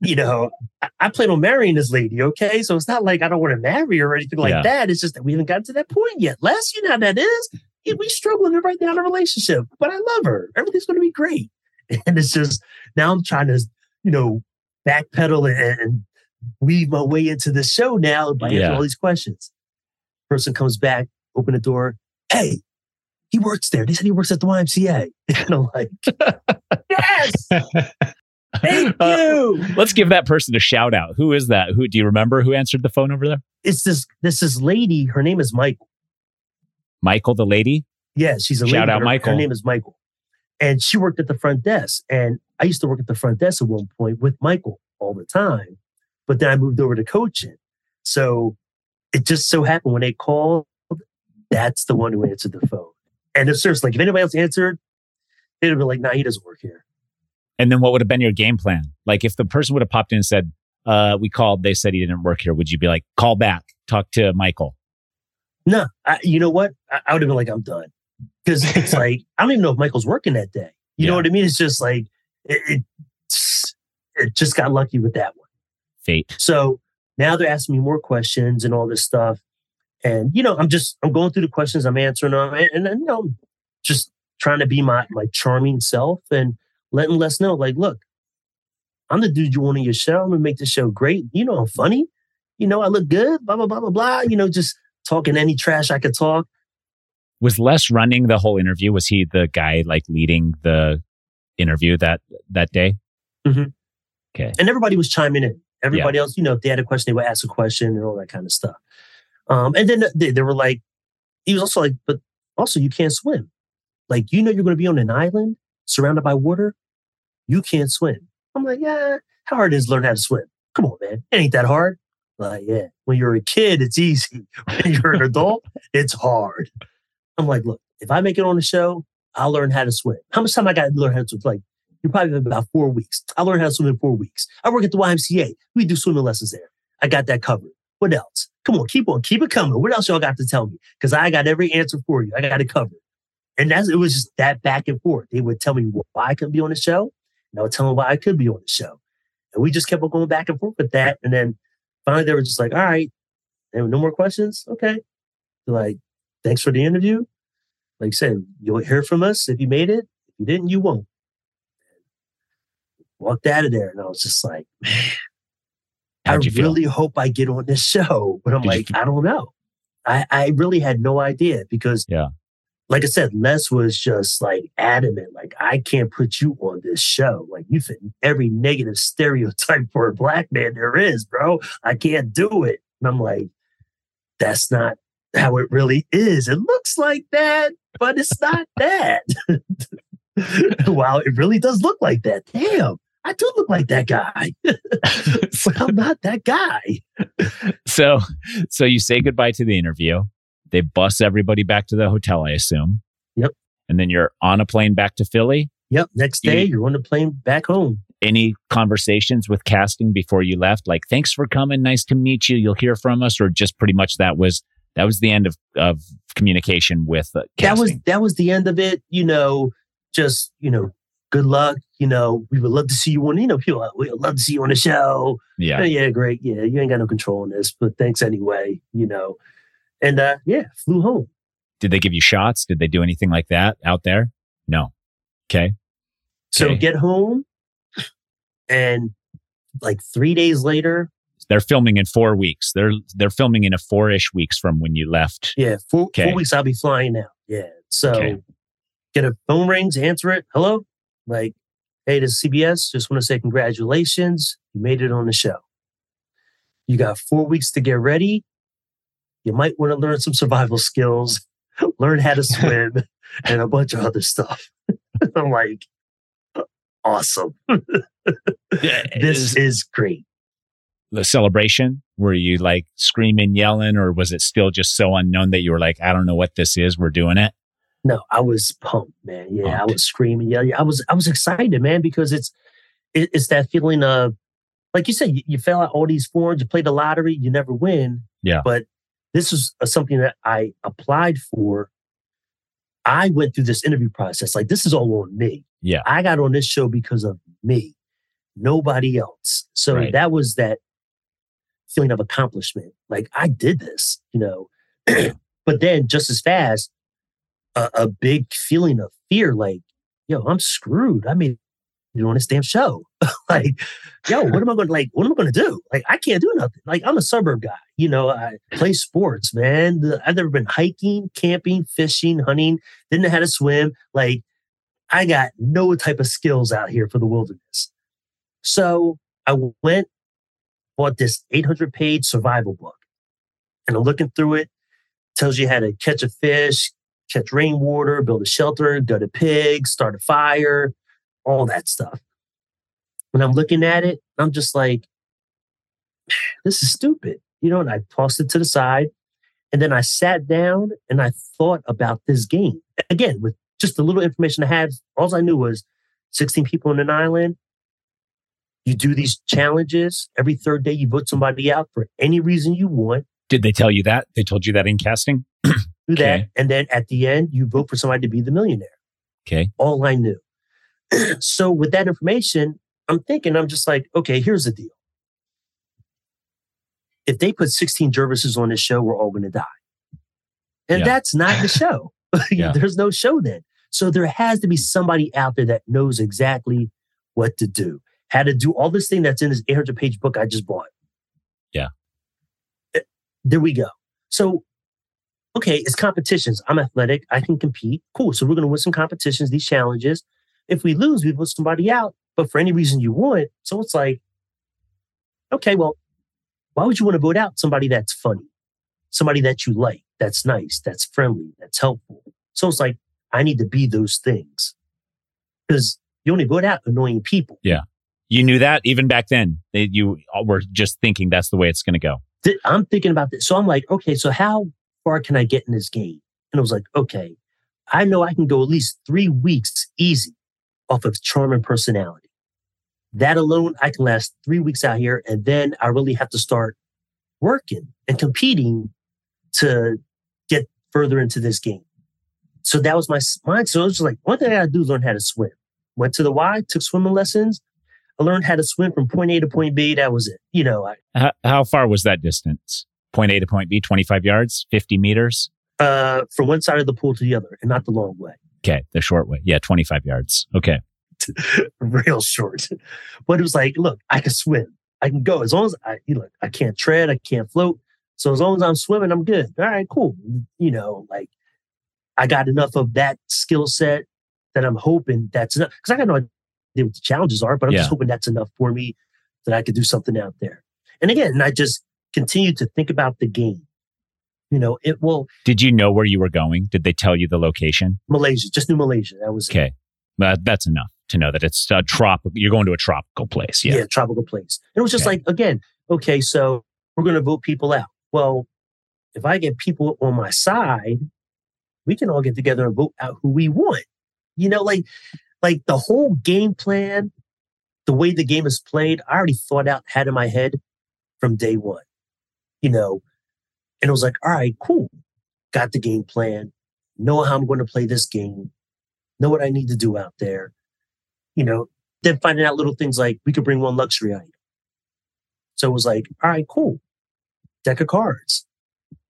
you know, I, I plan on marrying this lady, okay? So it's not like I don't want to marry her or anything like Yeah. that. It's just that we haven't gotten to that point yet. Les, you know how that is. Yeah, We struggling right now in a relationship, but I love her. Everything's going to be great. <laughs> And it's just now I'm trying to, you know, backpedal and, and weave my way into the show now by answering all these questions. Person comes back, open the door. Hey, he works there. They said he works at the YMCA. <laughs> And I'm like, yes, <laughs> thank Uh, you. Let's give that person a shout out. Who is that? Who do you remember who answered the phone over there? It's this this is lady. Her name is Michael. Michael, the lady? Yeah, she's a Shout lady. out her, Michael. Her name is Michael, and she worked at the front desk. And I used to work at the front desk at one point with Michael all the time, but then I moved over to coaching. So it just so happened when they called, that's the one who answered the phone. And if seriously, like if anybody else answered, they'd have been like, "Nah, he doesn't work here." And then what would have been your game plan? Like if the person would have popped in and said, uh, we called, they said he didn't work here, would you be like, call back, talk to Michael? No, I, you know what? I, I would have been like, I'm done. Because it's <laughs> like, I don't even know if Michael's working that day. You know what I mean? It's just like, it, it, it just got lucky with that one. Fate. So now they're asking me more questions and all this stuff. And, you know, I'm just, I'm going through the questions, I'm answering them. And, and then, you know, just trying to be my, my charming self and letting Les know, like, look, I'm the dude you want on your show. I'm going to make the show great. You know, I'm funny. You know, I look good, blah, blah, blah, blah, blah. You know, just talking any trash I could talk. Was Les running the whole interview? Was he the guy like leading the interview that that day? Mhm. Okay. and everybody was chiming in. Everybody else, you know, if they had a question, they would ask a question and all that kind of stuff. Um, and then they, they were like, he was also like, but also you can't swim. Like, you know, you're going to be on an island surrounded by water. You can't swim. I'm like, yeah, how hard is learn how to swim? Come on, man. It ain't that hard. Like, yeah, when you're a kid, it's easy. <laughs> When you're an adult, it's hard. I'm like, look, if I make it on the show, I'll learn how to swim. How much time I got to learn how to swim? Like, you probably about four weeks. I learned how to swim in four weeks. I work at the YMCA. We do swimming lessons there. I got that covered. What else? Come on, keep on, keep it coming. What else y'all got to tell me? Because I got every answer for you. I got it covered. And that's it was just that back and forth. They would tell me why I couldn't be on the show, and I would tell them why I could be on the show. And we just kept on going back and forth with that. And then finally they were just like, all right, no more questions. Okay. Like, thanks for the interview. Like I said, you'll hear from us if you made it. If you didn't, you won't. Walked out of there and I was just like, man, How'd feel? really hope I get on this <laughs> show. But I'm Did like, I don't know. I, I really had no idea because Yeah. like I said, Les was just like adamant, like, I can't put you on this show. Like, you fit every negative stereotype <laughs> for a black man there is, bro. I can't do it. And I'm like, that's not how it really is. It looks like that, but it's not that. <laughs> wow, it really does look like that. Damn, I do look like that guy. <laughs> but I'm not that guy. So, so you say goodbye to the interview. They bus everybody back to the hotel, I assume. Yep. And then you're on a plane back to Philly. Yep. Next day, You- you're on the plane back home. Any conversations with casting before you left? Like, thanks for coming. Nice to meet you. You'll hear from us, or just pretty much that was that was the end of of communication with uh, that was that was the end of it. You know, just you know, good luck. You know, we would love to see you on. You know, people are, we would love to see you on the show. yeah. Yeah, yeah, great. Yeah, you ain't got no control on this, but thanks anyway. You know, and uh yeah, flew home. Did they give you shots? Did they do anything like that out there? No. Okay. So Okay. get home, and like three days later, They're filming in four weeks. They're they're filming in a four ish weeks from when you left. yeah, four, Okay. four weeks I'll be flying out. Yeah, so Okay. get a phone rings, answer it. Hello, like, hey, to CBS. Just want to say congratulations, you made it on the show. You got four weeks to get ready. You might want to learn some survival skills, <laughs> learn how to <laughs> swim, and a bunch of other stuff. <laughs> I'm like, awesome. this is great. the celebration? Were you like screaming, yelling, or was it still just so unknown that you were like, I don't know what this is. We're doing it. No, I was pumped, man. Yeah, I was screaming, yeah, yeah. I was, I was excited, man, because it's, it, it's that feeling of, like you said, you, you fill out all these forms, you play the lottery, you never win. Yeah. But this is uh, something that I applied for. I went through this interview process. Like this is all on me. Yeah. I got on this show because of me, nobody else. So Right. that was that feeling of accomplishment. Like I did this, you know. <clears throat> but then just as fast, a, a big feeling of fear, like, yo, I'm screwed. I made it on this damn show. <laughs> like, yo, <laughs> what am I going to like? What am I going to do? Like, I can't do nothing. Like, I'm a suburb guy. You know, I play sports, man. I've never been hiking, camping, fishing, hunting. Didn't know how to swim. Like, I got no type of skills out here for the wilderness. So I went, bought this 800 page survival book, and I'm looking through it. Tells you how to catch a fish, catch rainwater, build a shelter, gut a pig, start a fire, all that stuff. When I'm looking at it, I'm just like, this is stupid. You know, and I tossed it to the side. And then I sat down and I thought about this game. Again, with just the little information I had, all I knew was 16 people on an island. You do these challenges. Every third day, you vote somebody out for any reason you want. Did they tell you that? They told you that in casting? <clears throat> Do that. And then at the end, you vote for somebody to be the millionaire. Okay. all I knew. <clears throat> so with that information, I'm thinking, I'm just like, okay, here's the deal. If they put 16 Gervases on this show, we're all going to die. And Yeah. that's not the show. <laughs> Yeah. There's no show then. So there has to be somebody out there that knows exactly what to do, how to do all this thing that's in this 800 page book I just bought. Yeah. Eh, There we go. So, okay, it's competitions. I'm athletic. I can compete. Cool. So we're going to win some competitions, these challenges. If we lose, we put somebody out. But for any reason you want, so it's like, okay, well, why would you want to vote out somebody that's funny, somebody that you like, that's nice, that's friendly, that's helpful? So it's like, I need to be those things because you only vote out annoying people. Yeah. You knew that even back then. They, you were just thinking that's the way it's going to go. I'm thinking about this. So I'm like, okay, so how far can I get in this game? And I was like, okay, I know I can go at least three weeks easy off of charm and personality. That alone, I can last three weeks out here. And then I really have to start working and competing to get further into this game. So that was my mind. So it was like, one thing I gotta do is learn how to swim. Went to the Y, took swimming lessons. I learned how to swim from point A to point B. That was it. You know, I, How, how far was that distance? Point A to point B, 25 yards, 50 meters? uh, from one side of the pool to the other and not the long way. Okay. The short way. Yeah. 25 yards. Okay. <laughs> Real short. But it was like, look, I can swim. I can go as long as I, you look, I can't tread. I can't float. So as long as I'm swimming, I'm good. All right, cool. You know, like I got enough of that skill set that I'm hoping that's enough. Because I got no idea what the challenges are, but I'm Yeah. just hoping that's enough for me that I could do something out there. And again, I just continue to think about the game. You know, it will Did you know where you were going? Did they tell you the location? Malaysia, just New Malaysia. That was Okay. But that's enough to know that it's a tropical. You're going to a tropical place. Yeah. yeah, tropical place. And it was just Okay. like, again, okay, so we're going to vote people out. Well, if I get people on my side, we can all get together and vote out who we want. You know, like, like the whole game plan, the way the game is played, I already thought out, had in my head from day one. You know, and it was like, all right, cool. Got the game plan. Know how I'm going to play this game. Know what I need to do out there. You know, then finding out little things like we could bring one luxury item. So it was like, all right, cool. Deck of cards.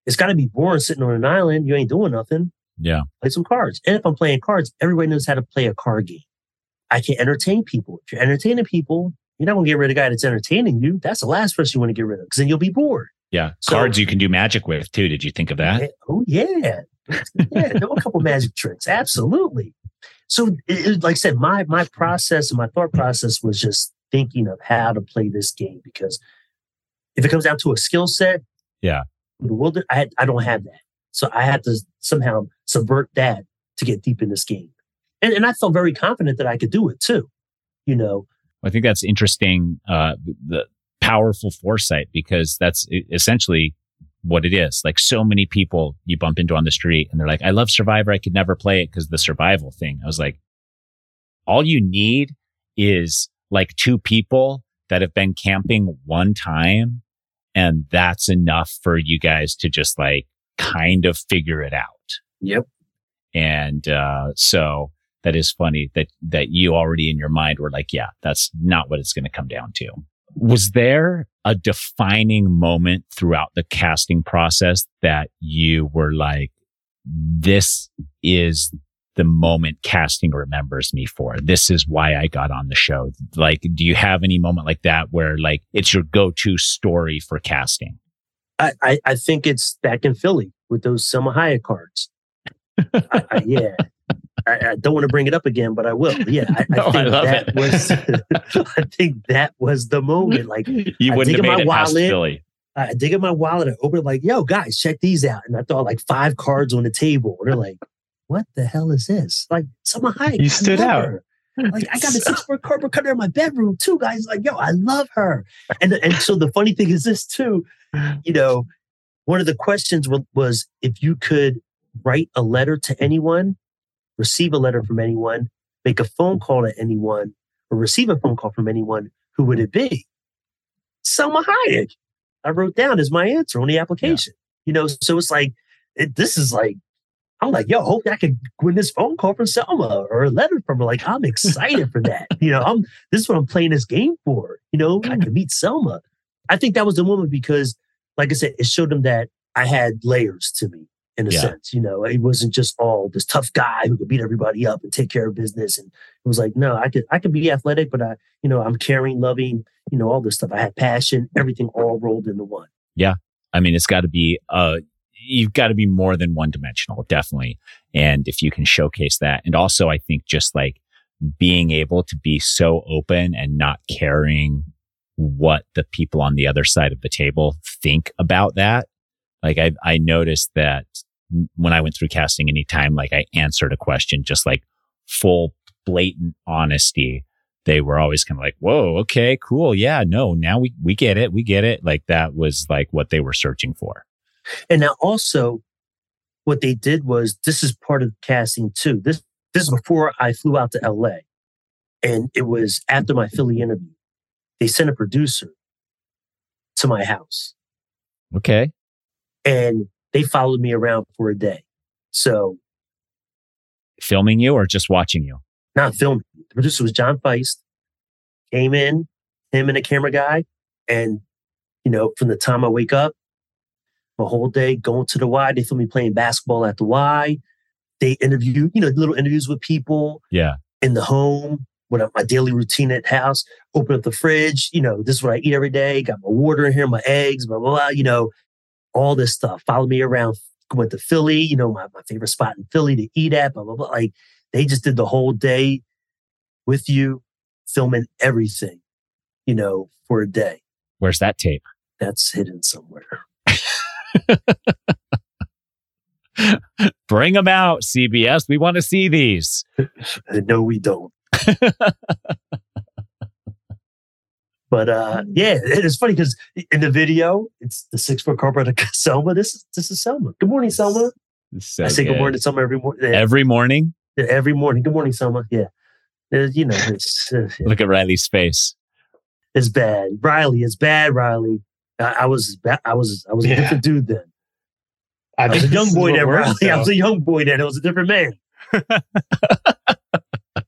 It's got to be boring sitting on an island. You ain't doing nothing. Yeah. Play some cards. And if I'm playing cards, everybody knows how to play a card game. I can entertain people. If you're entertaining people, you're not going to get rid of the guy that's entertaining you. That's the last person you want to get rid of because then you'll be bored. Yeah. So- Cards you can do magic with too. Did you think of that? Oh yeah, yeah. Know a couple magic tricks. Absolutely. So, it, it- like I said, my my process and my thought process was just thinking of how to play this game because if it comes down to a skill set, Yeah. the world I I don't have that, so I had to somehow subvert that to get deep in this game, and and I felt very confident that I could do it too. You know, I think that's interesting. Uh, the powerful foresight because that's essentially what it is. Like so many people you bump into on the street and they're like, I love Survivor. I could never play it because the survival thing. I was like, all you need is like two people that have been camping one time. And that's enough for you guys to just like kind of figure it out. Yep. And, uh, so that is funny that, that you already in your mind were like, yeah, that's not what it's going to come down to. Was there a defining moment throughout the casting process that you were like, this is the moment casting remembers me for? This is why I got on the show. Like, do you have any moment like that where like it's your go-to story for casting? I I, I think it's back in Philly with those Salma Hayek cards. <laughs> I, I, yeah. I, I don't want to bring it up again, but I will. Yeah, I, <laughs> No, I I think love that it. was. <laughs> <laughs> I think that was the moment. Like You I wouldn't dig have made my it past wallet. Philly. I dig in my wallet and open it, like, "Yo, guys, check these out." And I thought like five cards on the table. And they're like, "What the hell is this?" Like, Salma Hayek. You stood out. her. Like, I got a six foot cardboard cutter in my bedroom too, guys. Like, yo, I love her. And and so the funny thing is this too. You know, one of the questions was if you could write a letter to anyone, receive a letter from anyone, make a phone call to anyone, or receive a phone call from anyone, who would it be? Salma Hayek. I wrote down as my answer on the application. You know, so it's like it, this is like I'm like, yo, hope I could win this phone call from Salma or a letter from her. Like, I'm excited for that. <laughs> You know, I'm this is what I'm playing this game for. You know, I can meet Salma. I think that was the moment because, like I said, it showed them that I had layers to me in a Yeah. sense. You know, it wasn't just all this tough guy who could beat everybody up and take care of business. And it was like, no, I could I could be athletic, but I, you know, I'm caring, loving, you know, all this stuff. I had passion, everything all rolled into one. Yeah. I mean, it's got to be, uh, you've got to be more than one dimensional, definitely. And if you can showcase that. And also, I think just like being able to be so open and not caring what the people on the other side of the table think about that. Like I, I noticed that when I went through casting anytime, like I answered a question, just like full blatant honesty. They were always kind of like, whoa, okay, cool. Yeah, no, now we, we get it. We get it. Like that was like what they were searching for. And now also what they did was this is part of casting too. This this is before I flew out to LA. And it was after my Philly interview. They sent a producer to my house Okay. and they followed me around for a day. So Filming you or just watching you? not filming. The producer was John Feist. Came in, him and a camera guy. And, you know, from the time I wake up, the whole day going to the Y, they filmed me playing basketball at the Y. They interview, you know, little interviews with people Yeah. in the home, what my daily routine at house, open up the fridge, you know, this is what I eat every day, got my water in here, my eggs, blah, blah, blah, you know, all this stuff. Follow me around went to Philly, you know, my, my favorite spot in Philly to eat at, blah, blah, blah. Like they just did the whole day with you, filming everything, you know, for a day. Where's that tape? That's hidden somewhere. <laughs> Bring them out, CBS. We want to see these. <laughs> no, we don't. <laughs> but uh yeah, it is funny because in the video, it's the six foot carpet of <laughs> Salma. This is this is Salma. Good morning, Salma. So I say good good. morning to Salma every morning. Every morning, every morning. Good morning, Salma. Yeah. Uh, you know, it's uh, yeah. look at Riley's face. it's bad. Riley, it's bad, Riley. I, I was ba- I was I was a Yeah. different dude then. I, I was a young boy then, Riley. <laughs> I was a young boy then. It was a different man. <laughs>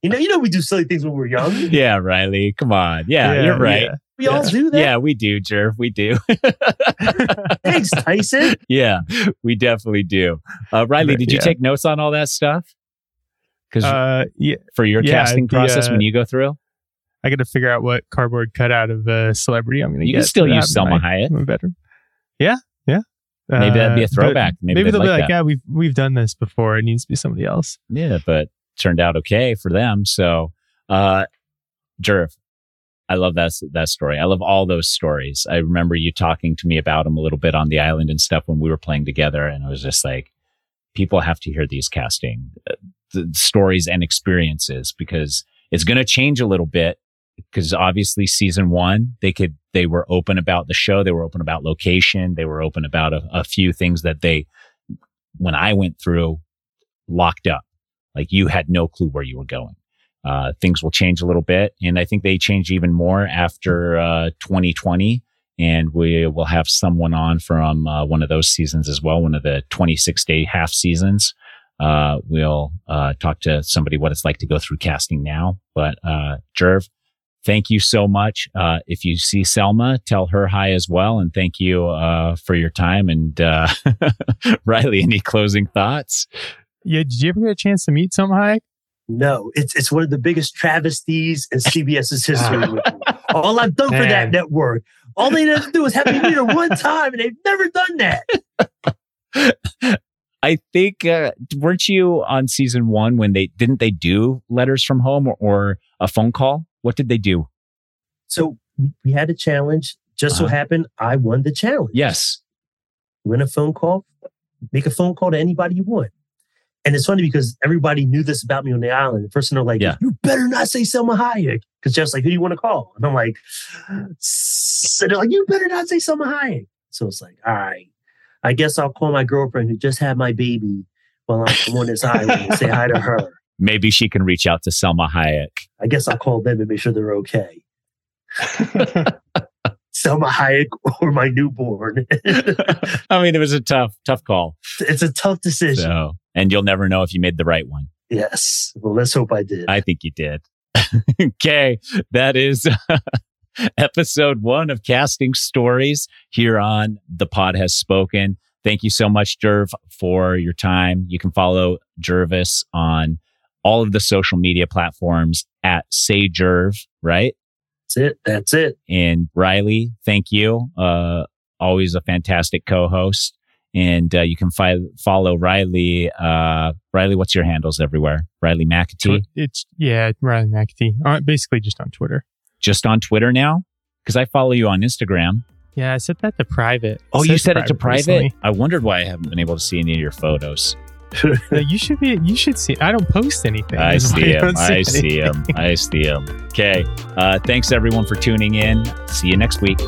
you know, you know we do silly things when we're young. <laughs> Yeah, Riley. Come on. Yeah, you're right. yeah. We all do that. Yeah, we do, Jerv. We do. <laughs> <laughs> Thanks, Tyson. yeah, we definitely do. Uh, Riley, did you yeah. take notes on all that stuff? Because Uh, yeah, for your yeah, casting the, process, uh, when you go through, I got to figure out what cardboard cutout of a celebrity I'm going to you get. can still use have in Salma my, Hayek. my bedroom. Yeah, yeah. Maybe that'd be a Uh, throwback. Maybe Maybe, they'd they'll be like like, that. yeah, we've we've done this before. It needs to be somebody else. Yeah, but turned out okay for them. So, uh, I love that that story. I love all those stories. I remember you talking to me about them a little bit on the island and stuff when we were playing together, and I was just like, people have to hear these casting uh, the stories and experiences because it's going to change a little bit. Because obviously, season one, they could they were open about the show, they were open about location, they were open about a, a few things that they, when I went through, locked up. Like you had no clue where you were going. Uh, things will change a little bit. And I think they change even more after, uh, 2020. And we will have someone on from, uh, one of those seasons as well. One of the 26 day half seasons. Uh, we'll, uh, talk to somebody what it's like to go through casting now. But, uh, Jerv, thank you so much. Uh, if you see Salma, tell her hi as well. And thank you, uh, for your time. And, uh, <laughs> Riley, any closing thoughts? Yeah, did you ever get a chance to meet Salma Hayek? No, it's it's one of the biggest travesties in CBS's history. <laughs> all I've done for that network, all they had to do was have me meet her one time, and they've never done that. <laughs> I think uh, weren't you on season one when they didn't they do letters from home or, or a phone call? What did they do? So we- we had a challenge. Just so Uh-huh. happened, I won the challenge. Yes. win a phone call, make a phone call to anybody you want. And it's funny because everybody knew this about me on the island. The first thing they're like, Yeah. you better not say Salma Hayek. Because Jeff's like, who do you want to call? And I'm like, so they're like, you better not say Salma Hayek. So it's like, all right, I guess I'll call my girlfriend who just had my baby while I'm on this island and say hi to her. <laughs> Maybe she can reach out to Salma Hayek. I guess I'll call them and make sure they're okay. <laughs> Salma Hayek <laughs> or my newborn. <laughs> I mean, it was a tough, tough call. it's a tough decision. So, and you'll never know if you made the right one. Yes. Well, let's hope I did. I think you did. <laughs> okay. That is episode one of Casting Stories here on The Pod Has Spoken. Thank you so much, Jerv, for your time. You can follow Gervase on all of the social media platforms at Say Jerv, right? That's it. That's it. And Riley, thank you. Uh, always a fantastic co-host. And uh, you can fi- follow Riley. Uh, Riley, what's your handles everywhere? Riley McAtee. It's yeah, Riley McAtee. Uh, basically just on Twitter. just on Twitter now? Because I follow you on Instagram. Yeah, I set that to private. Oh, you set it to private? recently. I wondered why I haven't been able to see any of your photos. Uh, you should be. You should see. I don't post anything. I <laughs> see him. I see him. I see him. Okay. Uh, thanks everyone for tuning in. See you next week.